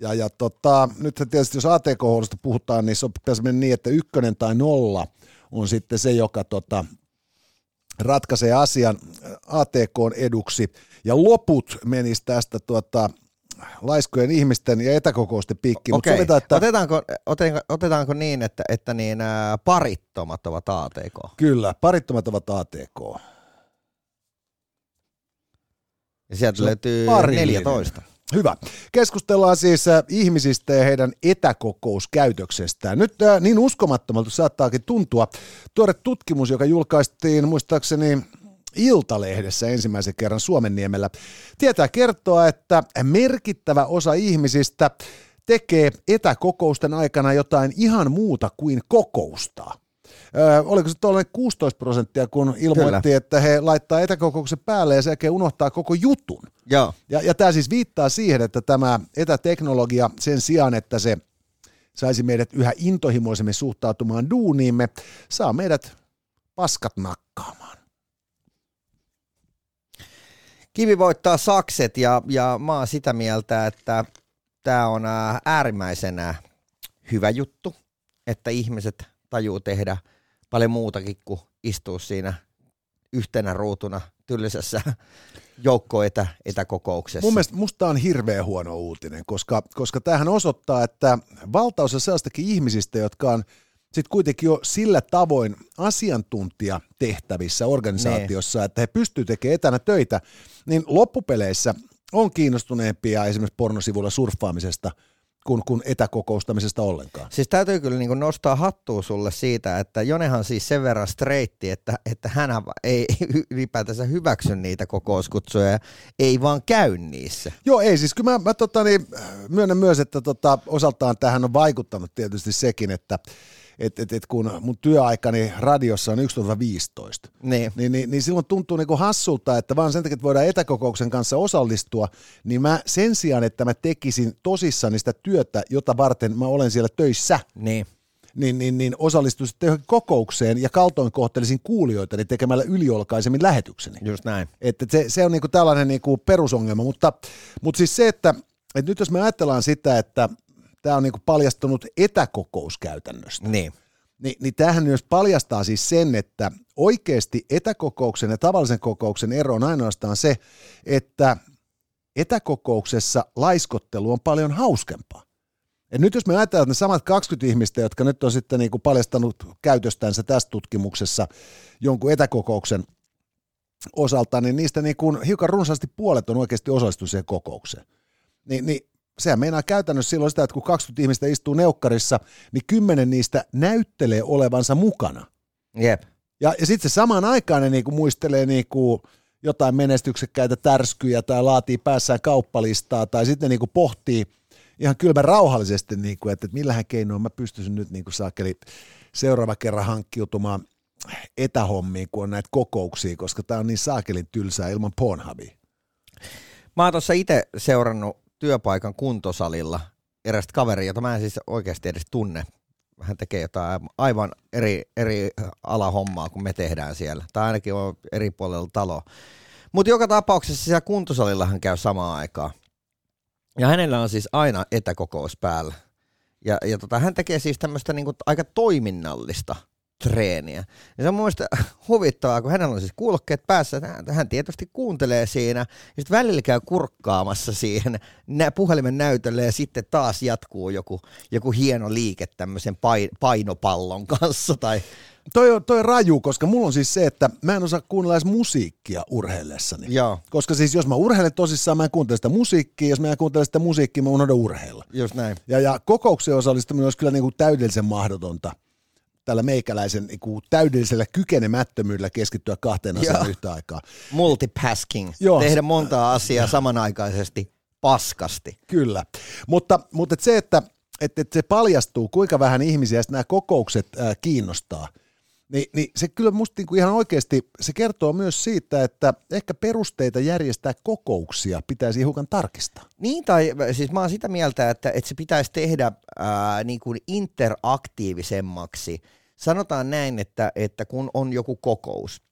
Ja, ja tota, nyt tietysti jos ATK-huollosta puhutaan, niin se pitäisi mennä niin, että ykkönen tai nolla on sitten se, joka tota, ratkaisee asian ATK eduksi. Ja loput menisi tästä tuota, laiskojen ihmisten ja etäkokousten piikkiin. Okei, sovitaan, että... otetaanko, otetaanko, otetaanko niin, että, että niin, ää, parittomat ovat ATK? Kyllä, parittomat ovat ATK. Ja sieltä löytyy parillinen. 14. Hyvä. Keskustellaan siis äh, ihmisistä ja heidän etäkokouskäytöksestään. Nyt äh, niin uskomattomalta saattaakin tuntua. Tuore tutkimus, joka julkaistiin muistaakseni Iltalehdessä ensimmäisen kerran Suomenniemellä, tietää kertoa, että merkittävä osa ihmisistä tekee etäkokousten aikana jotain ihan muuta kuin kokoustaa. Öö, oliko se tuollainen 16 prosenttia, kun ilmoitti, Kyllä. että he laittaa etäkokouksen päälle ja sen unohtaa koko jutun. Joo. Ja, ja tämä siis viittaa siihen, että tämä etäteknologia sen sijaan, että se saisi meidät yhä intohimoisemmin suhtautumaan duuniimme, saa meidät paskat nakkaamaan. Kivi voittaa sakset ja, ja mä oon sitä mieltä, että tämä on äärimmäisen hyvä juttu, että ihmiset tajuu tehdä paljon muutakin kuin istua siinä yhtenä ruutuna tyllisessä joukkoetä etäkokouksessa. Mun mielestä musta on hirveän huono uutinen, koska, koska tämähän osoittaa, että valtaosa sellaistakin ihmisistä, jotka on sitten kuitenkin jo sillä tavoin asiantuntija tehtävissä organisaatiossa, ne. että he pystyvät tekemään etänä töitä, niin loppupeleissä on kiinnostuneempia esimerkiksi pornosivuilla surffaamisesta – kuin, kuin etäkokoustamisesta ollenkaan. Siis täytyy kyllä niin nostaa hattua sulle siitä, että Jonehan siis sen verran streitti, että, että hän ei ylipäätänsä hyväksy niitä kokouskutsuja, ei vaan käy niissä. Joo, ei siis kyllä mä, mä tota, niin, myönnän myös, että tota, osaltaan tähän on vaikuttanut tietysti sekin, että että et, et kun mun työaikani radiossa on 11.15, niin. Niin, niin, niin silloin tuntuu niinku hassulta, että vaan sen takia, että voidaan etäkokouksen kanssa osallistua, niin mä sen sijaan, että mä tekisin tosissaan sitä työtä, jota varten mä olen siellä töissä, niin niin, niin, niin osallistuisin johonkin kokoukseen ja kaltoin kohtelisin kuulijoita niin tekemällä yliolkaisemmin lähetykseni. Just näin. Että se, se on niinku tällainen niinku perusongelma, mutta, mutta siis se, että, että nyt jos me ajatellaan sitä, että tämä on niin paljastunut etäkokouskäytännöstä. Niin. Ni, niin tämähän myös paljastaa siis sen, että oikeasti etäkokouksen ja tavallisen kokouksen ero on ainoastaan se, että etäkokouksessa laiskottelu on paljon hauskempaa. Et nyt jos me ajatellaan, että ne samat 20 ihmistä, jotka nyt on sitten niin kuin paljastanut käytöstänsä tässä tutkimuksessa jonkun etäkokouksen osalta, niin niistä niin kuin hiukan runsaasti puolet on oikeasti osallistunut siihen kokoukseen. Niin, niin sehän meinaa käytännössä silloin sitä, että kun 20 ihmistä istuu neukkarissa, niin kymmenen niistä näyttelee olevansa mukana. Jep. Ja, ja sitten se samaan aikaan ne niinku muistelee niinku jotain menestyksekkäitä tärskyjä tai laatii päässään kauppalistaa tai sitten niinku pohtii ihan kylmän rauhallisesti, niinku, että, että millähän keinoin mä pystyisin nyt niinku saakeli seuraava kerran hankkiutumaan etähommiin, kun on näitä kokouksia, koska tämä on niin saakelin tylsää ilman Pornhubia. Mä oon tuossa itse seurannut työpaikan kuntosalilla erästä kaveria, jota mä en siis oikeasti edes tunne. Hän tekee jotain aivan eri, eri alahommaa kuin me tehdään siellä. Tai ainakin on eri puolella taloa. Mutta joka tapauksessa siellä kuntosalilla hän käy samaan aikaan. Ja hänellä on siis aina etäkokous päällä. Ja, ja tota, hän tekee siis tämmöistä niinku aika toiminnallista treeniä. Ja se on mun mielestä huvittavaa, kun hänellä on siis kuulokkeet päässä, että hän, hän tietysti kuuntelee siinä, ja sitten välillä käy kurkkaamassa siihen nä- puhelimen näytölle, ja sitten taas jatkuu joku, joku hieno liike tämmöisen pain, painopallon kanssa. Tai... Toi on, toi on raju, koska mulla on siis se, että mä en osaa kuunnella edes musiikkia urheillessani. Joo, Koska siis jos mä urheilen tosissaan, mä en kuuntele sitä musiikkia, jos mä en kuuntele sitä musiikkia, mä unohdan urheilla. just näin. Ja, ja kokoukseen osallistuminen olisi kyllä niin kuin täydellisen mahdotonta tällä meikäläisen niin kuin täydellisellä kykenemättömyydellä keskittyä kahteen asiaan Joo. yhtä aikaa. Multitasking, Joo. tehdä montaa asiaa samanaikaisesti paskasti. Kyllä, mutta, mutta et se, että, että, että se paljastuu, kuinka vähän ihmisiä nämä kokoukset ää, kiinnostaa, niin, niin se kyllä musta niin kuin ihan oikeasti, se kertoo myös siitä, että ehkä perusteita järjestää kokouksia pitäisi hiukan tarkistaa. Niin, tai siis mä oon sitä mieltä, että, että se pitäisi tehdä ää, niin kuin interaktiivisemmaksi. Sanotaan näin, että, että kun on joku kokous,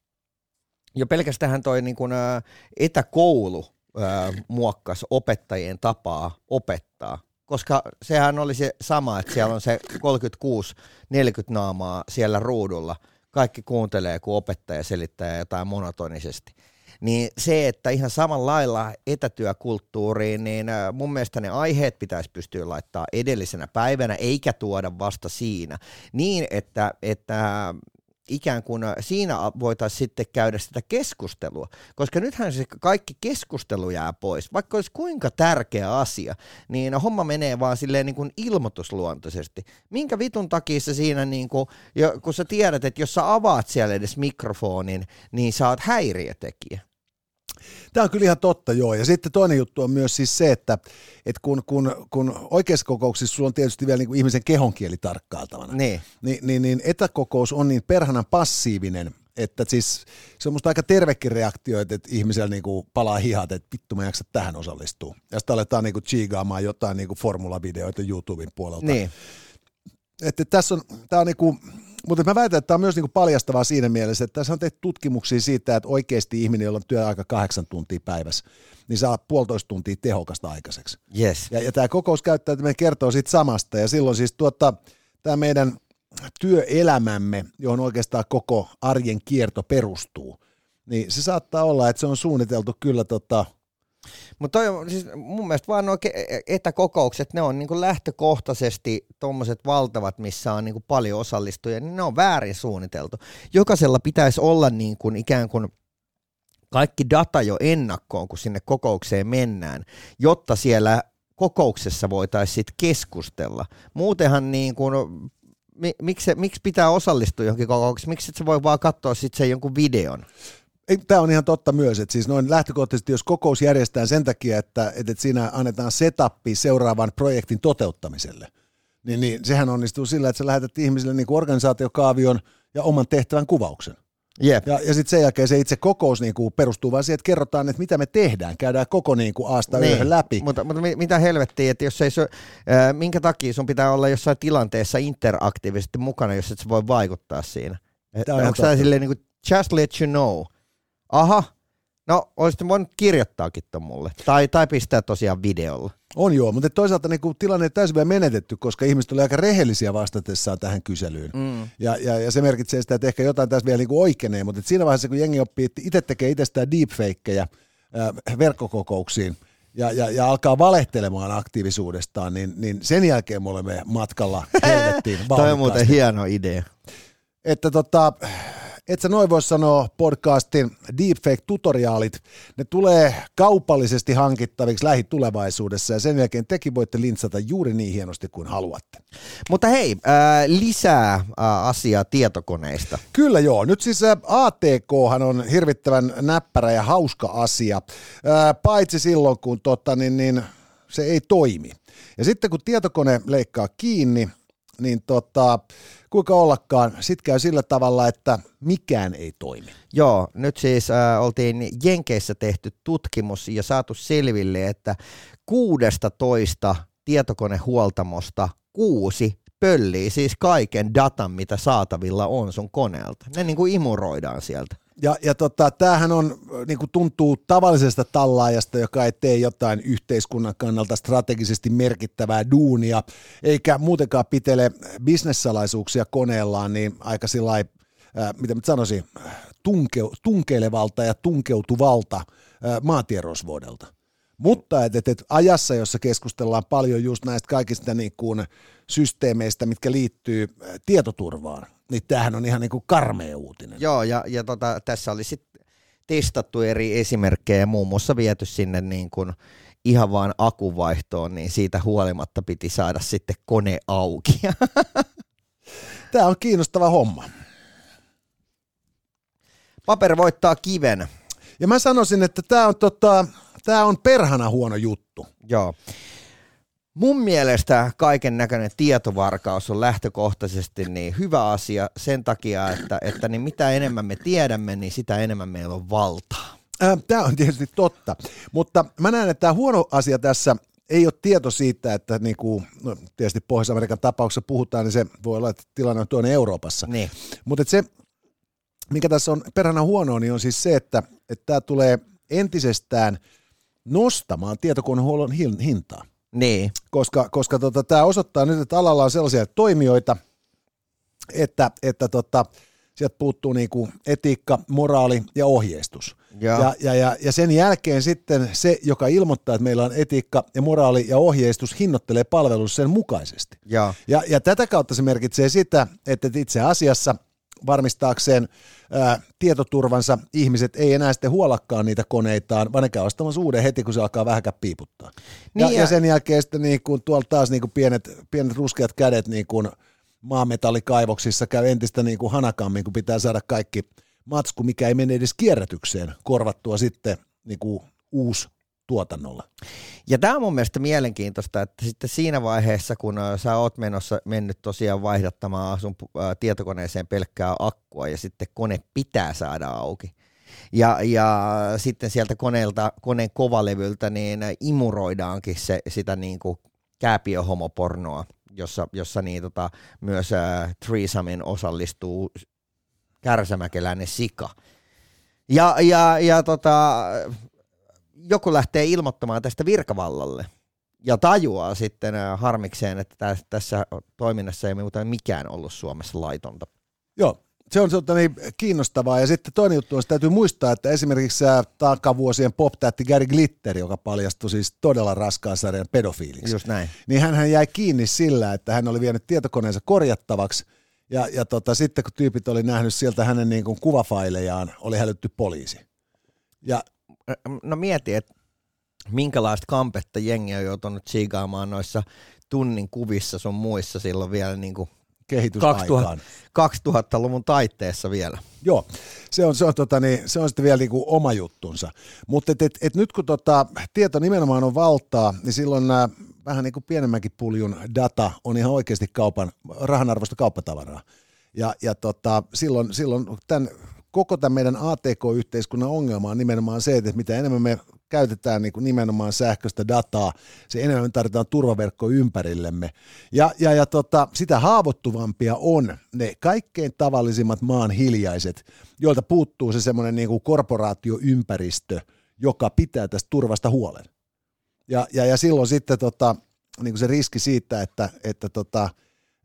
jo pelkästään toi niin kuin, ää, etäkoulu ää, muokkas opettajien tapaa opettaa, koska sehän oli se sama, että siellä on se 36-40 naamaa siellä ruudulla, kaikki kuuntelee, kun opettaja selittää jotain monotonisesti niin se, että ihan lailla etätyökulttuuriin, niin äh, mun mielestä ne aiheet pitäisi pystyä laittaa edellisenä päivänä, eikä tuoda vasta siinä. Niin, että, että ikään kuin siinä voitaisiin sitten käydä sitä keskustelua, koska nythän se kaikki keskustelu jää pois, vaikka olisi kuinka tärkeä asia, niin homma menee vaan silleen niin kuin ilmoitusluontoisesti. Minkä vitun takia sä siinä, niin kuin, kun sä tiedät, että jos sä avaat siellä edes mikrofonin, niin sä oot häiriötekijä. Tämä on kyllä ihan totta, joo. Ja sitten toinen juttu on myös siis se, että, että kun, kun, kun oikeassa kokouksissa sulla on tietysti vielä niin kuin ihmisen kehonkieli tarkkailtavana, Niin. niin, niin, niin etäkokous on niin perhanan passiivinen, että siis se on musta aika tervekin reaktio, että, että ihmisellä niinku palaa hihat, että vittu mä jaksa tähän osallistua. Ja sitten aletaan niinku chiigaamaan jotain niinku formulavideoita YouTuben puolelta. Niin. Että tässä on, tää on niinku, mutta mä väitän, että tämä on myös niinku paljastavaa siinä mielessä, että tässä on tehty tutkimuksia siitä, että oikeasti ihminen, jolla on työaika kahdeksan tuntia päivässä, niin saa puolitoista tuntia tehokasta aikaiseksi. Yes. Ja, ja tämä kokouskäyttäytyminen kertoo siitä samasta, ja silloin siis tuota, tämä meidän työelämämme, johon oikeastaan koko arjen kierto perustuu, niin se saattaa olla, että se on suunniteltu kyllä tota, Mutta siis mun mielestä vaan nuo ke- etäkokoukset, ne on niinku lähtökohtaisesti tuommoiset valtavat, missä on niinku paljon osallistujia, niin ne on väärin suunniteltu. Jokaisella pitäisi olla niin kuin ikään kuin kaikki data jo ennakkoon, kun sinne kokoukseen mennään, jotta siellä kokouksessa voitaisiin sit keskustella. Muutenhan niin kuin, mi, miksi, miksi pitää osallistua johonkin kokoukseen, miksi et sä voi vaan katsoa sitten sen jonkun videon? Tämä on ihan totta myös, että siis noin lähtökohtaisesti, jos kokous järjestetään sen takia, että, että siinä annetaan setappi seuraavan projektin toteuttamiselle, niin, niin sehän onnistuu sillä, että sä lähetät ihmisille niin kuin organisaatiokaavion ja oman tehtävän kuvauksen. Jep. Ja, ja sitten sen jälkeen se itse kokous niin kuin perustuu vaan siihen, että kerrotaan, että mitä me tehdään, käydään koko niin kuin aasta niin. läpi. Mutta, mutta mi- mitä helvettiä, että jos ei se, ää, minkä takia sun pitää olla jossain tilanteessa interaktiivisesti mukana, jos et sä voi vaikuttaa siinä? Tää on Onko tämä silleen niin kuin, just let you know? Aha, no olisit voinut kirjoittaakin ton mulle. Tai, tai pistää tosiaan videolla. On joo, mutta toisaalta niin kuin tilanne ei täysin vielä menetetty, koska ihmiset oli aika rehellisiä vastatessaan tähän kyselyyn. Mm. Ja, ja, ja se merkitsee sitä, että ehkä jotain tässä vielä niin kuin oikeenee, mutta siinä vaiheessa, kun jengi oppii, että itse tekee itsestään deepfakeja äh, verkkokokouksiin, ja, ja, ja alkaa valehtelemaan aktiivisuudestaan, niin, niin sen jälkeen me olemme matkalla helvettiin Toi on muuten hieno idea. Että tota, et sä noin voi sanoa podcastin deepfake-tutoriaalit, ne tulee kaupallisesti hankittaviksi lähitulevaisuudessa ja sen jälkeen tekin voitte lintsata juuri niin hienosti kuin haluatte. Mutta hei, äh, lisää äh, asiaa tietokoneista. Kyllä joo, nyt siis äh, ATK on hirvittävän näppärä ja hauska asia, äh, paitsi silloin kun tota, niin, niin, se ei toimi. Ja sitten kun tietokone leikkaa kiinni, niin tota, kuinka ollakaan, sitten käy sillä tavalla, että mikään ei toimi. Joo, nyt siis äh, oltiin Jenkeissä tehty tutkimus ja saatu selville, että 16 tietokonehuoltamosta kuusi pöllii siis kaiken datan, mitä saatavilla on sun koneelta. Ne niin kuin imuroidaan sieltä. Ja, ja tota, tämähän on, niin kuin tuntuu tavallisesta tallaajasta, joka ei tee jotain yhteiskunnan kannalta strategisesti merkittävää duunia, eikä muutenkaan pitele bisnessalaisuuksia koneellaan, niin aika sillä äh, mitä mä sanoisin, tunke, tunkeilevalta ja tunkeutuvalta äh, maatierosvuodelta. Mutta et, et, et ajassa, jossa keskustellaan paljon just näistä kaikista niin kuin systeemeistä, mitkä liittyy tietoturvaan, niin tämähän on ihan niin kuin karmea uutinen. Joo, ja, ja tota, tässä oli sitten testattu eri esimerkkejä, muun muassa viety sinne niin kuin ihan vaan akuvaihtoon, niin siitä huolimatta piti saada sitten kone auki. Tämä on kiinnostava homma. Paper voittaa kiven. Ja mä sanoisin, että tämä on, tota, tää on perhana huono juttu. Joo. Mun mielestä kaiken näköinen tietovarkaus on lähtökohtaisesti niin hyvä asia sen takia, että, että niin mitä enemmän me tiedämme, niin sitä enemmän meillä on valtaa. Tämä on tietysti totta, mutta mä näen, että tämä huono asia tässä ei ole tieto siitä, että niin kuin, no, tietysti Pohjois-Amerikan tapauksessa puhutaan, niin se voi olla, että tilanne on toinen Euroopassa. Niin. Mutta se, mikä tässä on perhana huonoa, niin on siis se, että, että tämä tulee entisestään nostamaan tietokonehuollon hintaa. Niin. Koska, koska tota, tämä osoittaa nyt, että alalla on sellaisia toimijoita, että, että tota, sieltä puuttuu niinku etiikka, moraali ja ohjeistus. Ja. Ja, ja, ja, ja sen jälkeen sitten se, joka ilmoittaa, että meillä on etiikka ja moraali ja ohjeistus, hinnoittelee palvelus sen mukaisesti. Ja. Ja, ja tätä kautta se merkitsee sitä, että itse asiassa varmistaakseen ää, tietoturvansa ihmiset ei enää sitten huolakkaan niitä koneitaan, vaan ne käy ostamassa uuden heti, kun se alkaa vähänkään piiputtaa. Niin ja, ja, ja, sen jälkeen sitten niin kuin tuolla taas niin kuin pienet, pienet ruskeat kädet niin kuin maametallikaivoksissa käy entistä niin kuin hanakammin, kun pitää saada kaikki matsku, mikä ei mene edes kierrätykseen, korvattua sitten niin kuin uusi tuotannolla. Ja tämä on mun mielestä mielenkiintoista, että sitten siinä vaiheessa, kun sä oot menossa, mennyt tosiaan vaihdattamaan sun tietokoneeseen pelkkää akkua ja sitten kone pitää saada auki, ja, ja sitten sieltä koneelta, koneen kovalevyltä niin imuroidaankin se, sitä niin kuin kääpiöhomopornoa, jossa, jossa niin tota, myös äh, Threesomein osallistuu kärsämäkeläinen sika. Ja, ja, ja tota, joku lähtee ilmoittamaan tästä virkavallalle ja tajuaa sitten äh, harmikseen, että tässä toiminnassa ei muuta mikään ollut Suomessa laitonta. Joo, se on tota niin kiinnostavaa. Ja sitten toinen juttu on, että täytyy muistaa, että esimerkiksi takavuosien pop-tähti Gary Glitter, joka paljastui siis todella raskaan sarjan pedofiiliksi. Just näin. Niin hän jäi kiinni sillä, että hän oli vienyt tietokoneensa korjattavaksi, ja, ja tota, sitten kun tyypit oli nähnyt sieltä hänen niin kuin kuvafailejaan, oli hälytty poliisi. Ja no mieti, että minkälaista kampetta jengi on joutunut siigaamaan noissa tunnin kuvissa sun muissa silloin vielä niin kuin 2000, 2000-luvun taitteessa vielä. Joo, se on, se on, tota, niin, se on sitten vielä niin kuin oma juttunsa. Mutta et, et, et nyt kun tota, tieto nimenomaan on valtaa, niin silloin nämä vähän niin kuin pienemmänkin puljun data on ihan oikeasti kaupan, rahanarvoista kauppatavaraa. Ja, ja tota, silloin, silloin tämän koko tämän meidän ATK-yhteiskunnan ongelma on nimenomaan se, että mitä enemmän me käytetään niin kuin nimenomaan sähköistä dataa, se enemmän me tarvitaan turvaverkko ympärillemme. Ja, ja, ja tota, sitä haavoittuvampia on ne kaikkein tavallisimmat maan hiljaiset, joilta puuttuu se semmoinen niin kuin korporaatioympäristö, joka pitää tästä turvasta huolen. Ja, ja, ja silloin sitten tota, niin kuin se riski siitä, että, että tota,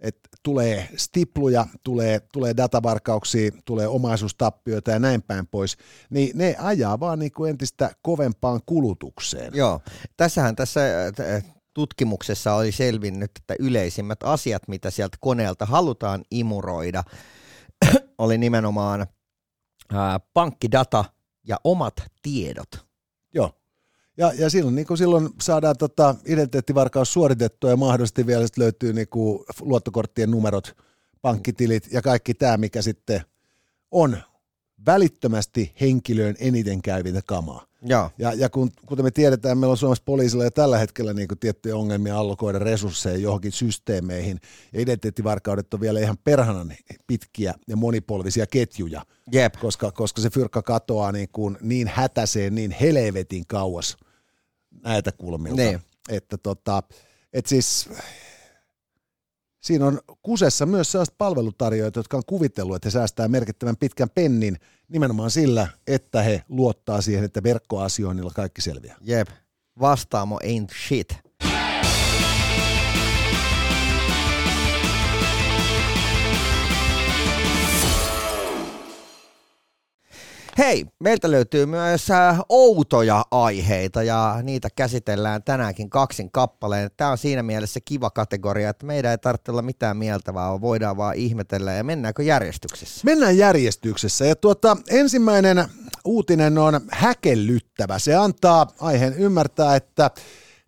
että tulee stipluja, tulee, tulee datavarkauksia, tulee omaisuustappioita ja näin päin pois, niin ne ajaa vaan niin kuin entistä kovempaan kulutukseen. Joo, tässähän tässä äh, tutkimuksessa oli selvinnyt, että yleisimmät asiat, mitä sieltä koneelta halutaan imuroida, oli nimenomaan ää, pankkidata ja omat tiedot. Ja, ja silloin, niin silloin saadaan tota identiteettivarkaus suoritettua ja mahdollisesti vielä sit löytyy niin kuin luottokorttien numerot, pankkitilit ja kaikki tämä, mikä sitten on välittömästi henkilöön eniten käyvintä kamaa. Joo. Ja, ja kun, kuten me tiedetään, meillä on Suomessa poliisilla jo tällä hetkellä niin kuin tiettyjä ongelmia allokoida resursseja johonkin systeemeihin, ja identiteettivarkaudet on vielä ihan perhanan pitkiä ja monipolvisia ketjuja, Jep. koska, koska se fyrkka katoaa niin, kuin niin hätäseen, niin helvetin kauas näitä kulmilta. Niin. Että tota, et siis siinä on kusessa myös sellaiset palvelutarjoajat, jotka on kuvitellut, että he säästää merkittävän pitkän pennin nimenomaan sillä, että he luottaa siihen, että verkkoasioinnilla kaikki selviää. Jep. Vastaamo ain't shit. Hei, meiltä löytyy myös äh, outoja aiheita ja niitä käsitellään tänäänkin kaksin kappaleen. Tämä on siinä mielessä kiva kategoria, että meidän ei tarvitse olla mitään mieltä, vaan voidaan vaan ihmetellä ja mennäänkö järjestyksessä. Mennään järjestyksessä ja tuota, ensimmäinen uutinen on häkellyttävä. Se antaa aiheen ymmärtää, että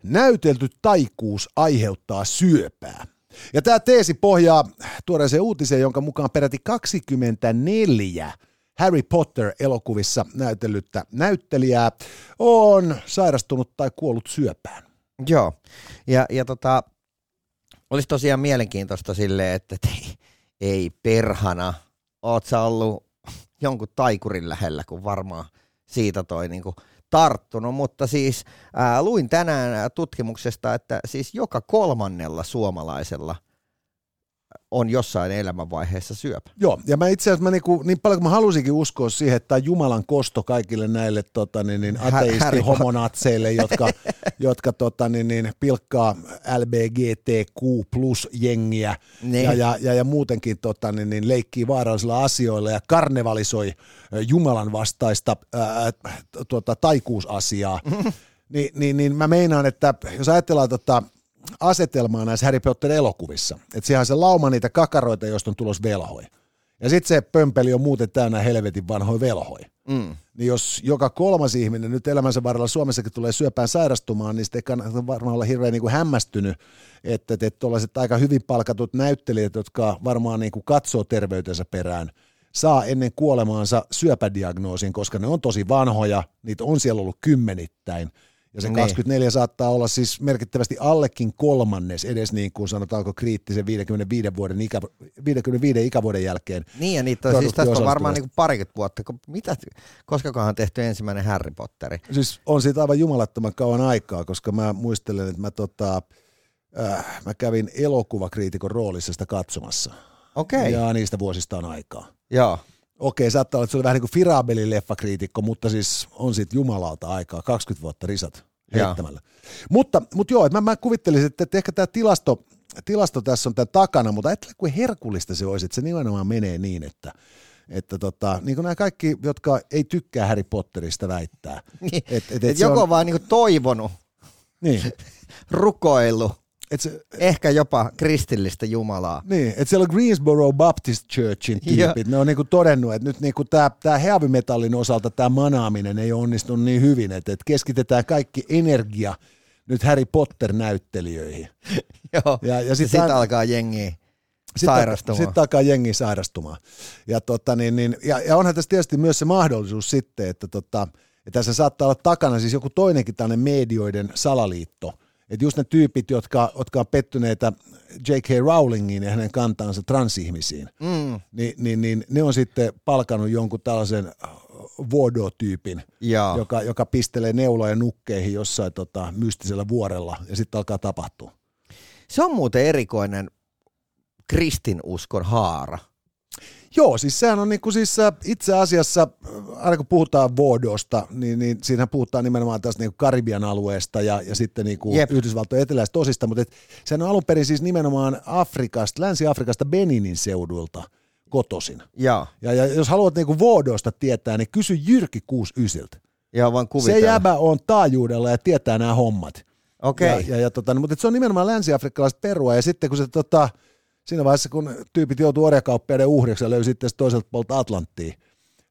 näytelty taikuus aiheuttaa syöpää. Ja tämä teesi pohjaa tuoreeseen uutiseen, jonka mukaan peräti 24 Harry Potter-elokuvissa näytellyttä näyttelijää on sairastunut tai kuollut syöpään. Joo, ja, ja tota, olisi tosiaan mielenkiintoista silleen, että et ei, ei perhana, oot sä ollut jonkun taikurin lähellä, kun varmaan siitä toi niinku tarttunut, mutta siis ää, luin tänään tutkimuksesta, että siis joka kolmannella suomalaisella – on jossain elämänvaiheessa syöpä. Joo, ja mä itse asiassa mä niinku, niin paljon kuin mä halusinkin uskoa siihen, että Jumalan kosto kaikille näille tota, niin, niin, ateisti homonatseille, jotka, jotka tota, niin, niin, pilkkaa LBGTQ plus jengiä niin. ja, ja, ja, ja, muutenkin tota, niin, niin, leikkii vaarallisilla asioilla ja karnevalisoi Jumalan vastaista ää, tuota, taikuusasiaa. Ni, niin, niin mä meinaan, että jos ajatellaan tota, asetelmaa näissä Harry Potter-elokuvissa. Että siellä on se lauma niitä kakaroita, joista on tulos velhoja. Ja sitten se pömpeli on muuten täynnä helvetin vanhoja velhoja. Mm. Niin jos joka kolmas ihminen nyt elämänsä varrella Suomessakin tulee syöpään sairastumaan, niin sitten ei kannata varmaan olla hirveän niin kuin hämmästynyt, että tuollaiset aika hyvin palkatut näyttelijät, jotka varmaan niin kuin katsoo terveytensä perään, saa ennen kuolemaansa syöpädiagnoosin, koska ne on tosi vanhoja, niitä on siellä ollut kymmenittäin – ja se niin. 24 saattaa olla siis merkittävästi allekin kolmannes edes niin kuin sanotaanko kriittisen 55 vuoden ikä, 55 ikävuoden jälkeen. Niin ja niitä on siis tästä on varmaan niin parikymmentä vuotta. Mitä, koska on tehty ensimmäinen Harry Potteri? Siis on siitä aivan jumalattoman kauan aikaa, koska mä muistelen, että mä, tota, äh, mä kävin elokuvakriitikon roolissa sitä katsomassa. Okei. Okay. Ja niistä vuosista on aikaa. Joo okei, saattaa olla, että se oli vähän niin kuin Firabelin leffakriitikko, mutta siis on siitä jumalalta aikaa, 20 vuotta risat heittämällä. Mutta, mutta joo, että mä, mä kuvittelisin, että ehkä tämä tilasto, tilasto tässä on tämän takana, mutta ajattele, kuin herkullista se olisi, että se nimenomaan menee niin, että että tota, niin kuin nämä kaikki, jotka ei tykkää Harry Potterista väittää. Niin, et, et, et, et joko on... vaan niin kuin toivonut, niin. rukoillut, et se, Ehkä jopa kristillistä Jumalaa. Niin, että siellä on Greensboro Baptist Churchin tyypit, ne on niinku todennut, että nyt niinku tämä heavy metallin osalta tämä manaaminen ei onnistunut niin hyvin, että et keskitetään kaikki energia nyt Harry Potter-näyttelijöihin. Joo, ja, ja sitten sit alkaa jengi sairastumaan. Sitten alkaa jengi sairastumaan. Ja, tota, niin, niin, ja, ja onhan tässä tietysti myös se mahdollisuus sitten, että tota, että tässä saattaa olla takana siis joku toinenkin tällainen medioiden salaliitto, että just ne tyypit, jotka, jotka on pettyneitä J.K. Rowlingiin ja hänen kantaansa transihmisiin, mm. niin, niin, niin ne on sitten palkanut jonkun tällaisen Vodo-tyypin, joka, joka pistelee neuloja nukkeihin jossain tota, mystisellä vuorella ja sitten alkaa tapahtua. Se on muuten erikoinen kristinuskon haara. Joo, siis sehän on niinku siis äh, itse asiassa, äh, aina kun puhutaan Voodosta, niin, niin siinähän puhutaan nimenomaan tästä niinku Karibian alueesta ja, ja sitten niinku Jep. Yhdysvaltojen eteläistä osista, mutta et, sehän on alun perin siis nimenomaan Afrikasta, Länsi-Afrikasta Beninin seudulta kotosin. Joo, Ja, ja jos haluat niinku Voodosta tietää, niin kysy Jyrki 69. joo vaan Se jäbä on taajuudella ja tietää nämä hommat. Okei, Ja, ja, ja tota, mutta se on nimenomaan länsi-afrikkalaista perua, ja sitten kun se tota, siinä vaiheessa, kun tyypit joutuu orjakauppiaiden uhriksi ja löysi sitten toiselta puolta Atlanttia,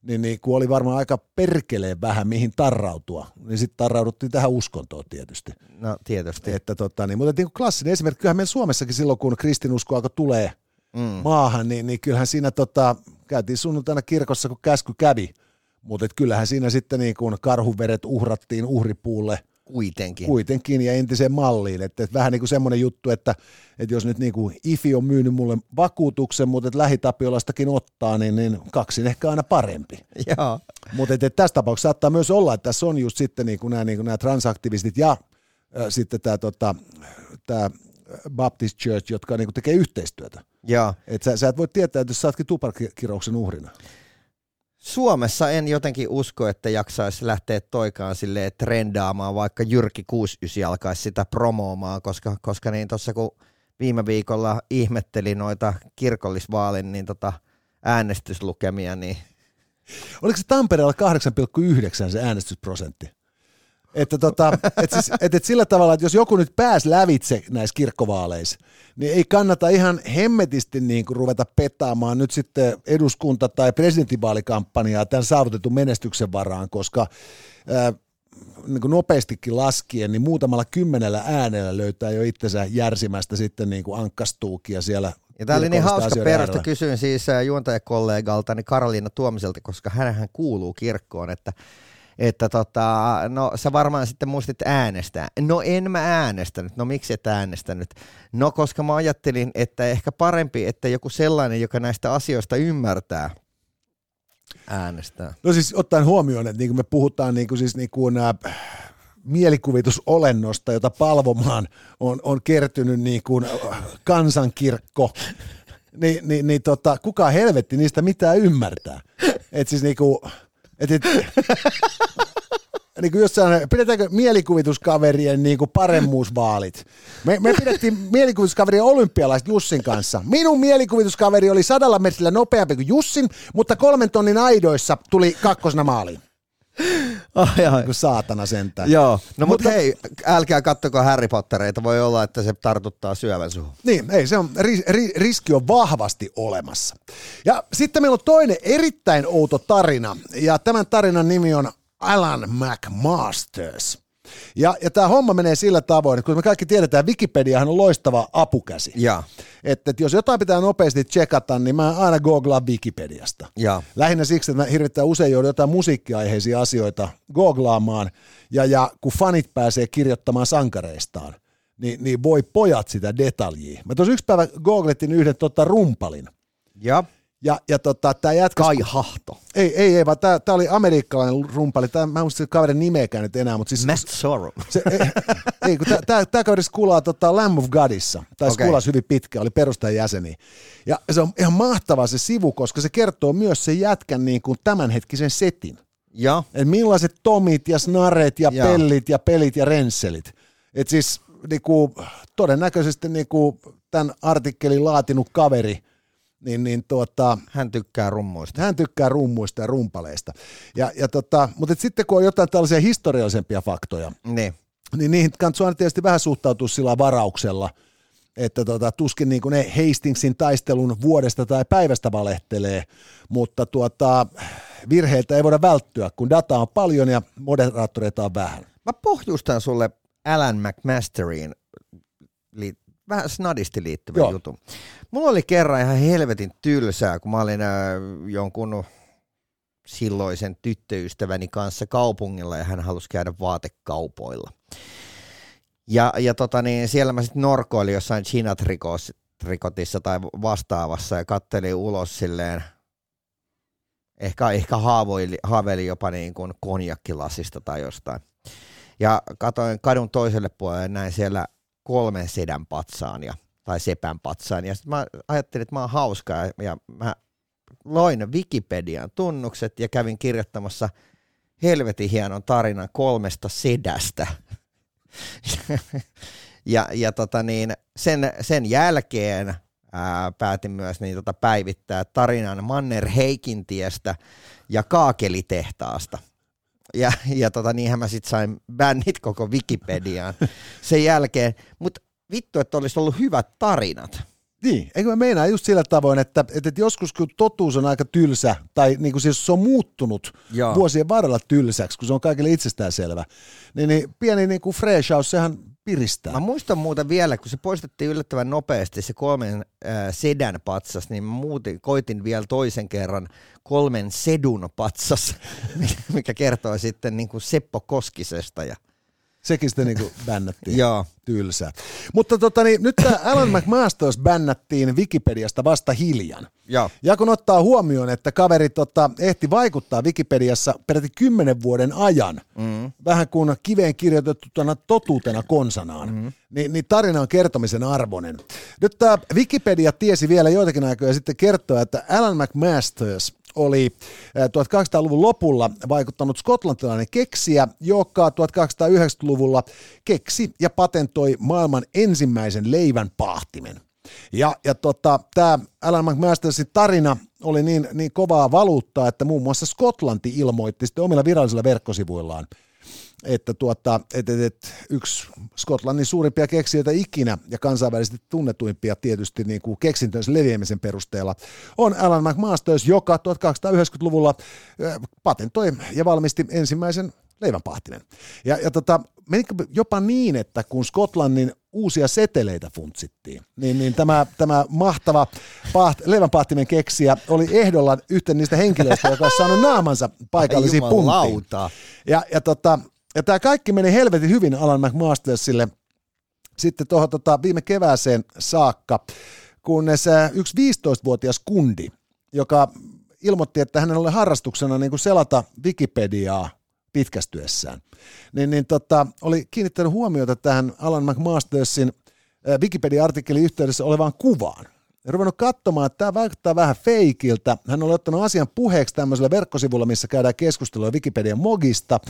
niin, niin kun oli varmaan aika perkeleen vähän mihin tarrautua, niin sitten tarrauduttiin tähän uskontoon tietysti. no tietysti. Että tota, niin, mutta niin kuin klassinen esimerkki, kyllähän meillä Suomessakin silloin, kun kristinusko alkoi tulee Mm. maahan, niin, niin kyllähän siinä tota, käytiin sunnuntaina kirkossa, kun käsky kävi, mutta kyllähän siinä sitten niin kuin karhuveret uhrattiin uhripuulle – Kuitenkin. kuitenkin ja entiseen malliin. Että, että vähän niin kuin semmoinen juttu, että, että jos nyt niin kuin IFI on myynyt mulle vakuutuksen, mutta että lähitapiolastakin ottaa, niin, niin kaksin ehkä aina parempi. Joo. Mutta että, että tässä tapauksessa saattaa myös olla, että tässä on just sitten niin kuin nämä, niin kuin nämä transaktivistit ja äh, sitten tämä, tota, tämä Baptist Church, jotka niin kuin tekee yhteistyötä. Joo. Että sä, sä et voi tietää, että jos sä ootkin tupakkirouksen uhrina. Suomessa en jotenkin usko, että jaksaisi lähteä toikaan sille trendaamaan, vaikka Jyrki 69 alkaisi sitä promoomaan, koska, koska niin tuossa kun viime viikolla ihmetteli noita kirkollisvaalin niin tota äänestyslukemia, niin Oliko se Tampereella 8,9 se äänestysprosentti? Että tota, et siis, et, et sillä tavalla, että jos joku nyt pääsi lävitse näissä kirkkovaaleissa, niin ei kannata ihan hemmetisti niin kuin ruveta petaamaan nyt sitten eduskunta- tai presidentinvaalikampanjaa tämän saavutetun menestyksen varaan, koska ää, niin kuin nopeastikin laskien, niin muutamalla kymmenellä äänellä löytää jo itsensä järsimästä sitten niin kuin ankkastuukia siellä Ja tämä oli niin hauska perusta. Kysyin siis juontajakollegaltani Karoliina Tuomiselta, koska hänhän kuuluu kirkkoon, että että tota, no sä varmaan sitten muistit äänestää. No en mä äänestänyt. No miksi et äänestänyt? No koska mä ajattelin, että ehkä parempi, että joku sellainen, joka näistä asioista ymmärtää, äänestää. No siis ottaen huomioon, että niin kuin me puhutaan niin kuin siis niin kuin, äh, mielikuvitusolennosta, jota palvomaan on, on kertynyt niin kuin äh, kansankirkko, niin, niin, niin tota, kuka helvetti niistä mitään ymmärtää. Et siis niin kuin, et, et, niin kuin jossain, pidetäänkö mielikuvituskaverien niin kuin paremmuusvaalit? Me, me pidettiin mielikuvituskaverien olympialaiset Jussin kanssa. Minun mielikuvituskaveri oli sadalla metrillä nopeampi kuin Jussin, mutta kolmen tonnin aidoissa tuli kakkosena maaliin. Ai, ai. Kuin saatana sentään. Joo, no mutta, Mutta- hei, älkää kattoko Harry Pottereita, voi olla, että se tartuttaa syövän suhun. Niin, ei, se on, ri, ri, riski on vahvasti olemassa. Ja sitten meillä on toinen erittäin outo tarina, ja tämän tarinan nimi on Alan McMasters. Ja, ja tämä homma menee sillä tavoin, että kun me kaikki tiedetään, Wikipediahan on loistava apukäsi. Ja, Että, että jos jotain pitää nopeasti tsekata, niin mä aina googlaan Wikipediasta. ja. Lähinnä siksi, että mä hirvittää usein joudun jotain musiikkiaiheisia asioita googlaamaan, ja, ja kun fanit pääsee kirjoittamaan sankareistaan, niin, niin voi pojat sitä detaljia. Mä tuossa yksi päivä googlettiin yhden tota, rumpalin, Ja ja, ja tota, tämä jätkä... Kai Hahto. Ei, ei, ei, vaan tämä oli amerikkalainen rumpali. Tää, mä en muista kaverin nimeäkään nyt enää, mutta siis... Matt Sorum. Se, ei, ei, kun tämä kaveri skuulaa tota Lamb of Godissa, tai okay. Hyvin pitkä, oli perustajan jäseni. Ja se on ihan mahtava se sivu, koska se kertoo myös sen jätkän niin kuin tämänhetkisen setin. Ja, Et millaiset tomit ja snaret ja Joo. pellit ja pelit ja rensselit. Et siis niinku, todennäköisesti niinku, tämän artikkelin laatinut kaveri, niin, niin tuota, hän tykkää rummuista. hän tykkää rummuista ja rumpaleista. Ja, ja tota, mutta sitten kun on jotain tällaisia historiallisempia faktoja, Niin. niin niihin kannattaa aina tietysti vähän suhtautua sillä varauksella, että tota, tuskin niin kuin ne Hastingsin taistelun vuodesta tai päivästä valehtelee, mutta tuota, virheiltä ei voida välttyä, kun dataa on paljon ja moderaattoreita on vähän. Mä pohjustan sulle Alan McMasteriin li- vähän snadisti liittyvän Joo. jutun. Mulla oli kerran ihan helvetin tylsää, kun mä olin äh, jonkun silloisen tyttöystäväni kanssa kaupungilla ja hän halusi käydä vaatekaupoilla. Ja, ja tota niin, siellä mä sitten norkoilin jossain China-trikotissa tai vastaavassa ja kattelin ulos silleen, ehkä, ehkä haavoili, haaveili jopa niin kuin konjakkilasista tai jostain. Ja katoin kadun toiselle puolelle ja näin siellä kolmen sedän patsaan ja, tai sepän patsaan. Ja sitten mä ajattelin, että mä oon hauska ja, ja mä loin Wikipedian tunnukset ja kävin kirjoittamassa helvetin hienon tarinan kolmesta sedästä. ja ja tota niin, sen, sen jälkeen ää, päätin myös niin tota päivittää tarinan Manner Heikintiestä ja Kaakelitehtaasta. Ja, ja tota, niinhän mä sitten sain bännit koko Wikipediaan sen jälkeen. Mutta vittu, että olisi ollut hyvät tarinat. Niin, eikö mä meinaa just sillä tavoin, että, että, joskus kun totuus on aika tylsä, tai niin kuin siis se on muuttunut Joo. vuosien varrella tylsäksi, kun se on kaikille itsestäänselvä, niin, niin pieni niin kuin freshaus, sehän piristää. Mä muistan muuten vielä, kun se poistettiin yllättävän nopeasti se kolmen äh, sedän patsas, niin mä muutin, koitin vielä toisen kerran kolmen sedun patsas, mikä kertoo sitten niin kuin Seppo Koskisesta ja Sekin sitten niin bännättiin. Joo. Tylsää. Mutta tota, niin, nyt tämä Alan McMasters bännättiin Wikipediasta vasta hiljan. Joo. Ja kun ottaa huomioon, että kaveri tota, ehti vaikuttaa Wikipediassa peräti kymmenen vuoden ajan, mm. vähän kuin kiveen kirjoitettuna totuutena konsanaan, mm. niin, niin tarina on kertomisen arvoinen. Nyt tämä Wikipedia tiesi vielä joitakin aikoja sitten kertoa, että Alan McMasters oli 1800-luvun lopulla vaikuttanut skotlantilainen keksijä, joka 1890-luvulla keksi ja patentoi maailman ensimmäisen leivän pahtimen. Ja, ja tota, tämä Alan McMastersin tarina oli niin, niin kovaa valuuttaa, että muun muassa Skotlanti ilmoitti sitten omilla virallisilla verkkosivuillaan – että tuota, et, et, et, yksi Skotlannin suurimpia keksijöitä ikinä ja kansainvälisesti tunnetuimpia tietysti niin kuin keksintönsä leviämisen perusteella on Alan McMasters, joka 1290-luvulla patentoi ja valmisti ensimmäisen leivänpahtinen. Ja, ja tota, menikö jopa niin, että kun Skotlannin uusia seteleitä funtsittiin, niin, niin tämä, tämä mahtava paht, leivänpahtimen keksijä oli ehdolla yhten niistä henkilöistä, joka on saanut naamansa paikallisiin punktiin. Ja, ja tota, ja tämä kaikki meni helvetin hyvin Alan McMastersille sitten tuohon tota, viime kevääseen saakka, kunnes äh, yksi 15-vuotias kundi, joka ilmoitti, että hänen oli harrastuksena niin kuin selata Wikipediaa pitkästyessään, niin, niin tota, oli kiinnittänyt huomiota tähän Alan McMastersin äh, Wikipedia-artikkelin yhteydessä olevaan kuvaan. Ja ruvennut katsomaan, että tämä vaikuttaa vähän feikiltä. Hän oli ottanut asian puheeksi tämmöisellä verkkosivulla, missä käydään keskustelua Wikipedian mogista.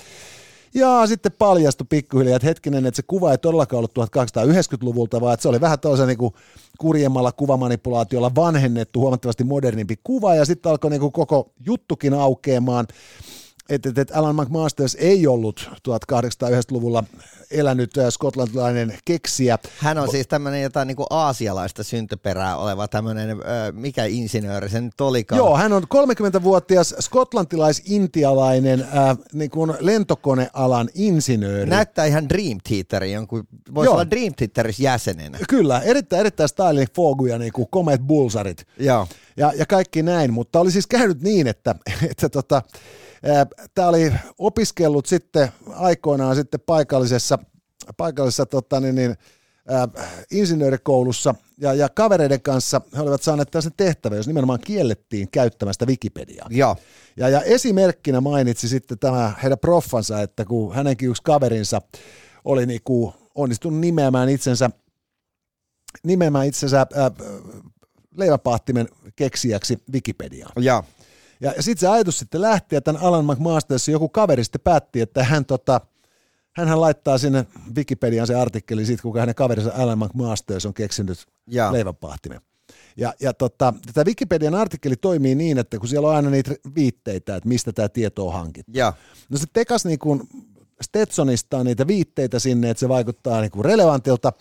Ja sitten paljastui pikkuhiljaa, että hetkinen, että se kuva ei todellakaan ollut 1890-luvulta, vaan että se oli vähän tällaisen niin kurjemmalla kuvamanipulaatiolla vanhennettu, huomattavasti modernimpi kuva, ja sitten alkoi niin kuin koko juttukin aukeamaan että, että, Alan McMasters ei ollut 1890-luvulla elänyt äh, skotlantilainen keksijä. Hän on siis tämmöinen jotain niin kuin aasialaista syntyperää oleva tämmöinen, äh, mikä insinööri se nyt olikaan? Joo, hän on 30-vuotias skotlantilais-intialainen äh, niin kuin lentokonealan insinööri. Näyttää ihan Dream Theaterin, jonkun, voisi Joo. olla Dream Theaterissa jäsenenä. Kyllä, erittäin, erittäin styling foguja, niin kuin Comet Bullsarit. Joo. Ja, ja kaikki näin, mutta oli siis käynyt niin, että, että tota, Tämä oli opiskellut sitten aikoinaan sitten paikallisessa, paikallisessa tota, niin, niin, insinöörikoulussa ja, ja kavereiden kanssa he olivat saaneet tällaisen tehtävän, jos nimenomaan kiellettiin käyttämästä Wikipediaa. Ja. Ja, ja esimerkkinä mainitsi sitten tämä heidän proffansa, että kun hänenkin yksi kaverinsa oli niinku onnistunut nimeämään itsensä, nimeämään itsensä äh, leiväpaahtimen keksijäksi Wikipediaan. Ja. Ja sitten se ajatus sitten lähti, että tämän Alan McMasters joku kaveri sitten päätti, että hän tota, hänhän laittaa sinne Wikipedian se artikkeli siitä, kuinka hänen kaverinsa Alan McMasters on keksinyt ja. leivänpahtimen. Ja, ja tota, tämä Wikipedian artikkeli toimii niin, että kun siellä on aina niitä viitteitä, että mistä tämä tieto on hankittu. Ja. No se tekas niin kuin Stetsonista niitä viitteitä sinne, että se vaikuttaa niin kuin relevantilta.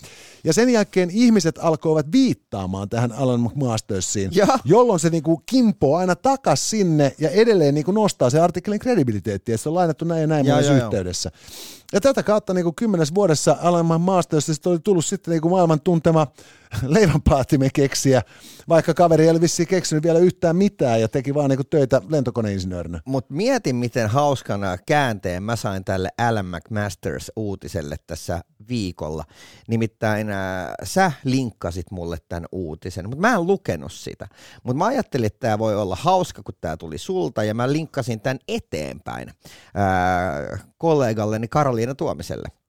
Ja sen jälkeen ihmiset alkoivat viittaamaan tähän Alan McMastersiin, ja. jolloin se niin kuin kimpoo aina takas sinne ja edelleen niin kuin nostaa se artikkelin kredibiliteettiä, että se on lainattu näin ja näin ja, ja, yhteydessä. Ja tätä kautta niin kuin kymmenes vuodessa Alan Mastersista oli tullut sitten niin kuin maailman tuntema leivänpaahtimen keksiä, vaikka kaveri ei vissiin keksinyt vielä yhtään mitään ja teki vaan niin kuin töitä lentokoneinsinöörinä. Mutta mietin, miten hauskana käänteen mä sain tälle Alan McMasters-uutiselle tässä viikolla. Nimittäin äh, sä linkkasit mulle tämän uutisen, mutta mä en lukenut sitä. Mutta mä ajattelin, että tämä voi olla hauska, kun tämä tuli sulta, ja mä linkkasin tämän eteenpäin äh, kollegalleni Karoliina Tuomiselle.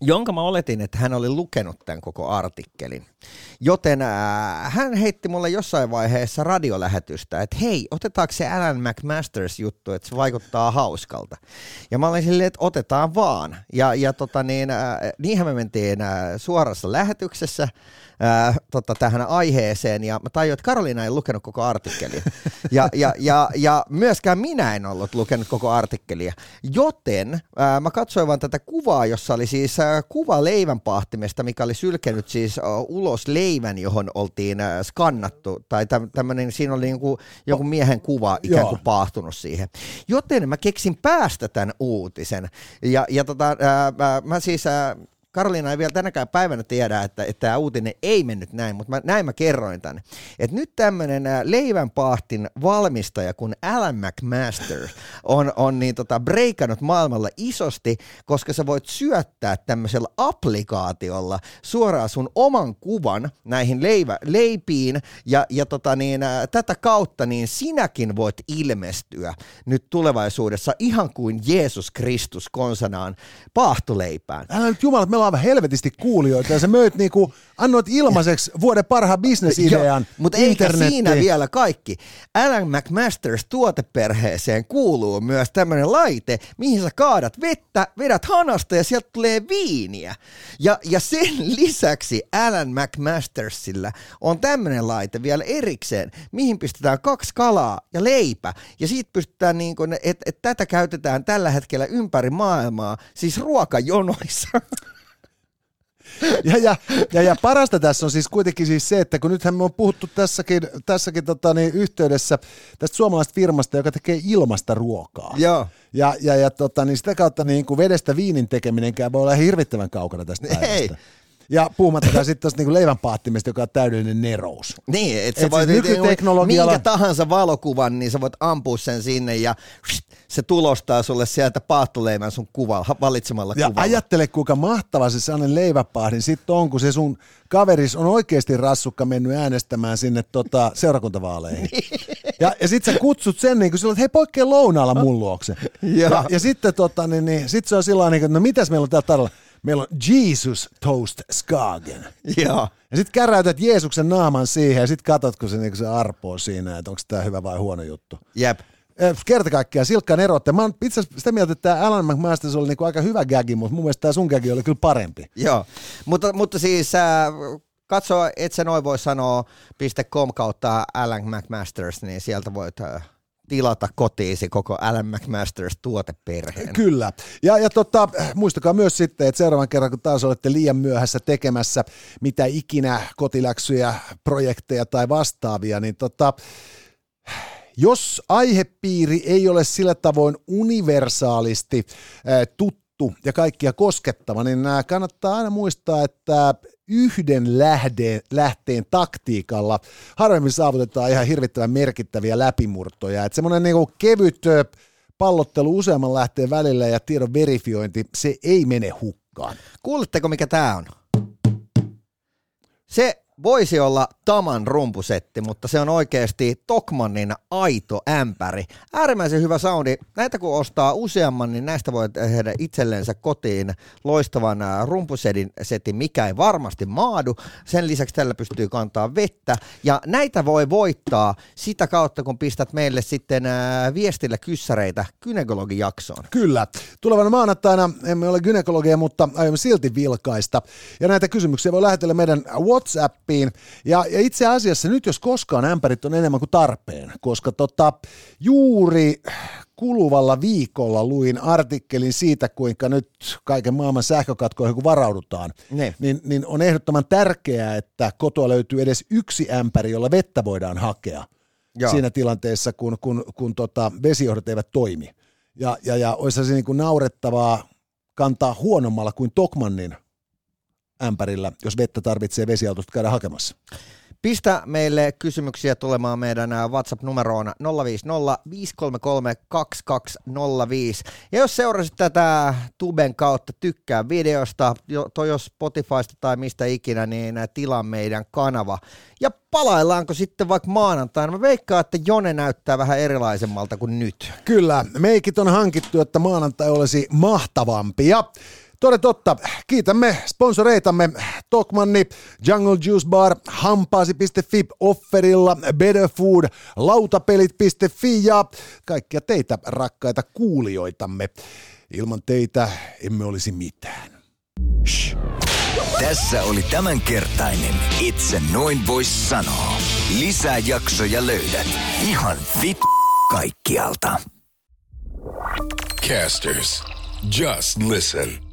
Jonka mä oletin, että hän oli lukenut tämän koko artikkelin. Joten äh, hän heitti mulle jossain vaiheessa radiolähetystä, että hei, otetaanko se Alan McMasters juttu, että se vaikuttaa hauskalta. Ja mä olin silleen, että otetaan vaan. Ja, ja tota niin, äh, niinhän me mentiin äh, suorassa lähetyksessä ää, tota, tähän aiheeseen, ja mä tajuin, että Karoliina ei lukenut koko artikkelia. Ja, ja, ja, ja myöskään minä en ollut lukenut koko artikkelia. Joten ää, mä katsoin vaan tätä kuvaa, jossa oli siis ää, kuva leivänpahtimesta, mikä oli sylkenyt siis ää, ulos leivän, johon oltiin ää, skannattu, tai tämmöinen, siinä oli joku, joku miehen kuva ikään kuin Joo. paahtunut siihen. Joten mä keksin päästä tämän uutisen. Ja, ja tota, ää, mä siis... Ää, Karoliina ei vielä tänäkään päivänä tiedä, että, että tämä uutinen ei mennyt näin, mutta mä, näin mä kerroin tänne. Että nyt tämmöinen leivänpahtin valmistaja kuin Alan McMaster on, on niin tota breikannut maailmalla isosti, koska sä voit syöttää tämmöisellä applikaatiolla suoraan sun oman kuvan näihin leivä, leipiin ja, ja tota niin, ä, tätä kautta niin sinäkin voit ilmestyä nyt tulevaisuudessa ihan kuin Jeesus Kristus konsanaan paahtoleipään. Älä nyt jumala, me ollaan helvetisti kuulijoita ja sä möit niinku, annoit ilmaiseksi vuoden parhaan bisnesidean Mutta eikä siinä vielä kaikki. Alan McMasters tuoteperheeseen kuuluu myös tämmöinen laite, mihin sä kaadat vettä, vedät hanasta ja sieltä tulee viiniä. Ja, ja sen lisäksi Alan McMastersillä on tämmöinen laite vielä erikseen, mihin pistetään kaksi kalaa ja leipä. Ja siitä pystytään, niin että et tätä käytetään tällä hetkellä ympäri maailmaa, siis ruokajonoissa. Ja, ja, ja, ja parasta tässä on siis kuitenkin siis se, että kun nythän me on puhuttu tässäkin, tässäkin tota niin, yhteydessä tästä suomalaisesta firmasta, joka tekee ilmasta ruokaa. Joo. Ja, ja, ja tota, niin sitä kautta niin kuin vedestä viinin tekeminenkään voi olla hirvittävän kaukana tästä päivästä. Ei. Ja puhumattakaan sitten tuosta niinku leivänpaattimesta, joka on täydellinen nerous. Niin, että sä et voit siis nykyteknologialla... minkä tahansa valokuvan, niin sä voit ampua sen sinne ja se tulostaa sulle sieltä paahtoleivän sun kuva, valitsemalla ja kuvalla. ajattele, kuinka mahtava se sellainen leiväpahdin sitten on, kun se sun kaveris on oikeasti rassukka mennyt äänestämään sinne tota, seurakuntavaaleihin. Niin. ja, ja sitten sä kutsut sen niin kuin sillä, että hei poikkeen lounaalla mun luokse. ja, ja, ja sitten tota, niin, niin, sit se on sillä niin että no mitäs meillä on täällä tarjolla? Meillä on Jesus Toast Skagen. Joo. Ja sitten käräytät Jeesuksen naaman siihen ja sitten katsot, kun se, niin se arpoo siinä, että onko tämä hyvä vai huono juttu. Jep. Kerta kaikkiaan silkkaan erotte. Mä oon itse sitä mieltä, että tämä Alan McMasters oli niinku aika hyvä gagi, mutta mun mielestä tämä sun gagi oli kyllä parempi. Joo, mutta, mutta siis äh, katso, et sä noin voi sanoa .com kautta Alan McMasters, niin sieltä voit äh, tilata kotiisi koko Alan McMasters tuoteperheen. Kyllä. Ja, ja tota, muistakaa myös sitten, että seuraavan kerran, kun taas olette liian myöhässä tekemässä mitä ikinä kotiläksyjä, projekteja tai vastaavia, niin tota, jos aihepiiri ei ole sillä tavoin universaalisti tuttu ja kaikkia koskettava, niin kannattaa aina muistaa, että yhden lähteen, lähteen taktiikalla harvemmin saavutetaan ihan hirvittävän merkittäviä läpimurtoja. Että semmoinen niinku kevyt pallottelu useamman lähteen välillä ja tiedon verifiointi, se ei mene hukkaan. Kuuletteko mikä tämä on? Se voisi olla Taman rumpusetti, mutta se on oikeasti Tokmannin aito ämpäri. Äärimmäisen hyvä soundi. Näitä kun ostaa useamman, niin näistä voi tehdä itsellensä kotiin loistavan rumpusetin, setin, mikä ei varmasti maadu. Sen lisäksi tällä pystyy kantaa vettä. Ja näitä voi voittaa sitä kautta, kun pistät meille sitten viestillä kyssäreitä gynekologijaksoon. Kyllä. Tulevana maanantaina emme ole gynekologia, mutta aiomme silti vilkaista. Ja näitä kysymyksiä voi lähetellä meidän WhatsAppiin. Ja, ja itse asiassa nyt jos koskaan ämpärit on enemmän kuin tarpeen, koska tota, juuri kuluvalla viikolla luin artikkelin siitä, kuinka nyt kaiken maailman sähkökatkoihin kun varaudutaan, ne. niin, niin on ehdottoman tärkeää, että kotoa löytyy edes yksi ämpäri, jolla vettä voidaan hakea Joo. siinä tilanteessa, kun, kun, kun tota, vesijohdot eivät toimi. Ja, ja, ja olisi se niin kuin naurettavaa kantaa huonommalla kuin Tokmannin ämpärillä, jos vettä tarvitsee vesiautosta käydä hakemassa. Pistä meille kysymyksiä tulemaan meidän WhatsApp-numeroon 050 533 2205. Ja jos seurasit tätä Tuben kautta, tykkää videosta, toi jos Spotifysta tai mistä ikinä, niin tilaa meidän kanava. Ja palaillaanko sitten vaikka maanantaina? Mä veikkaan, että Jone näyttää vähän erilaisemmalta kuin nyt. Kyllä, meikit on hankittu, että maanantai olisi mahtavampi. Toden totta, kiitämme sponsoreitamme Tokmanni, Jungle Juice Bar, hampaasi.fi, Offerilla, Better Food, lautapelit.fi ja kaikkia teitä rakkaita kuulijoitamme. Ilman teitä emme olisi mitään. Shh. Tässä oli tämänkertainen Itse noin vois sanoa. Lisää jaksoja löydät ihan vit kaikkialta. Casters, just listen.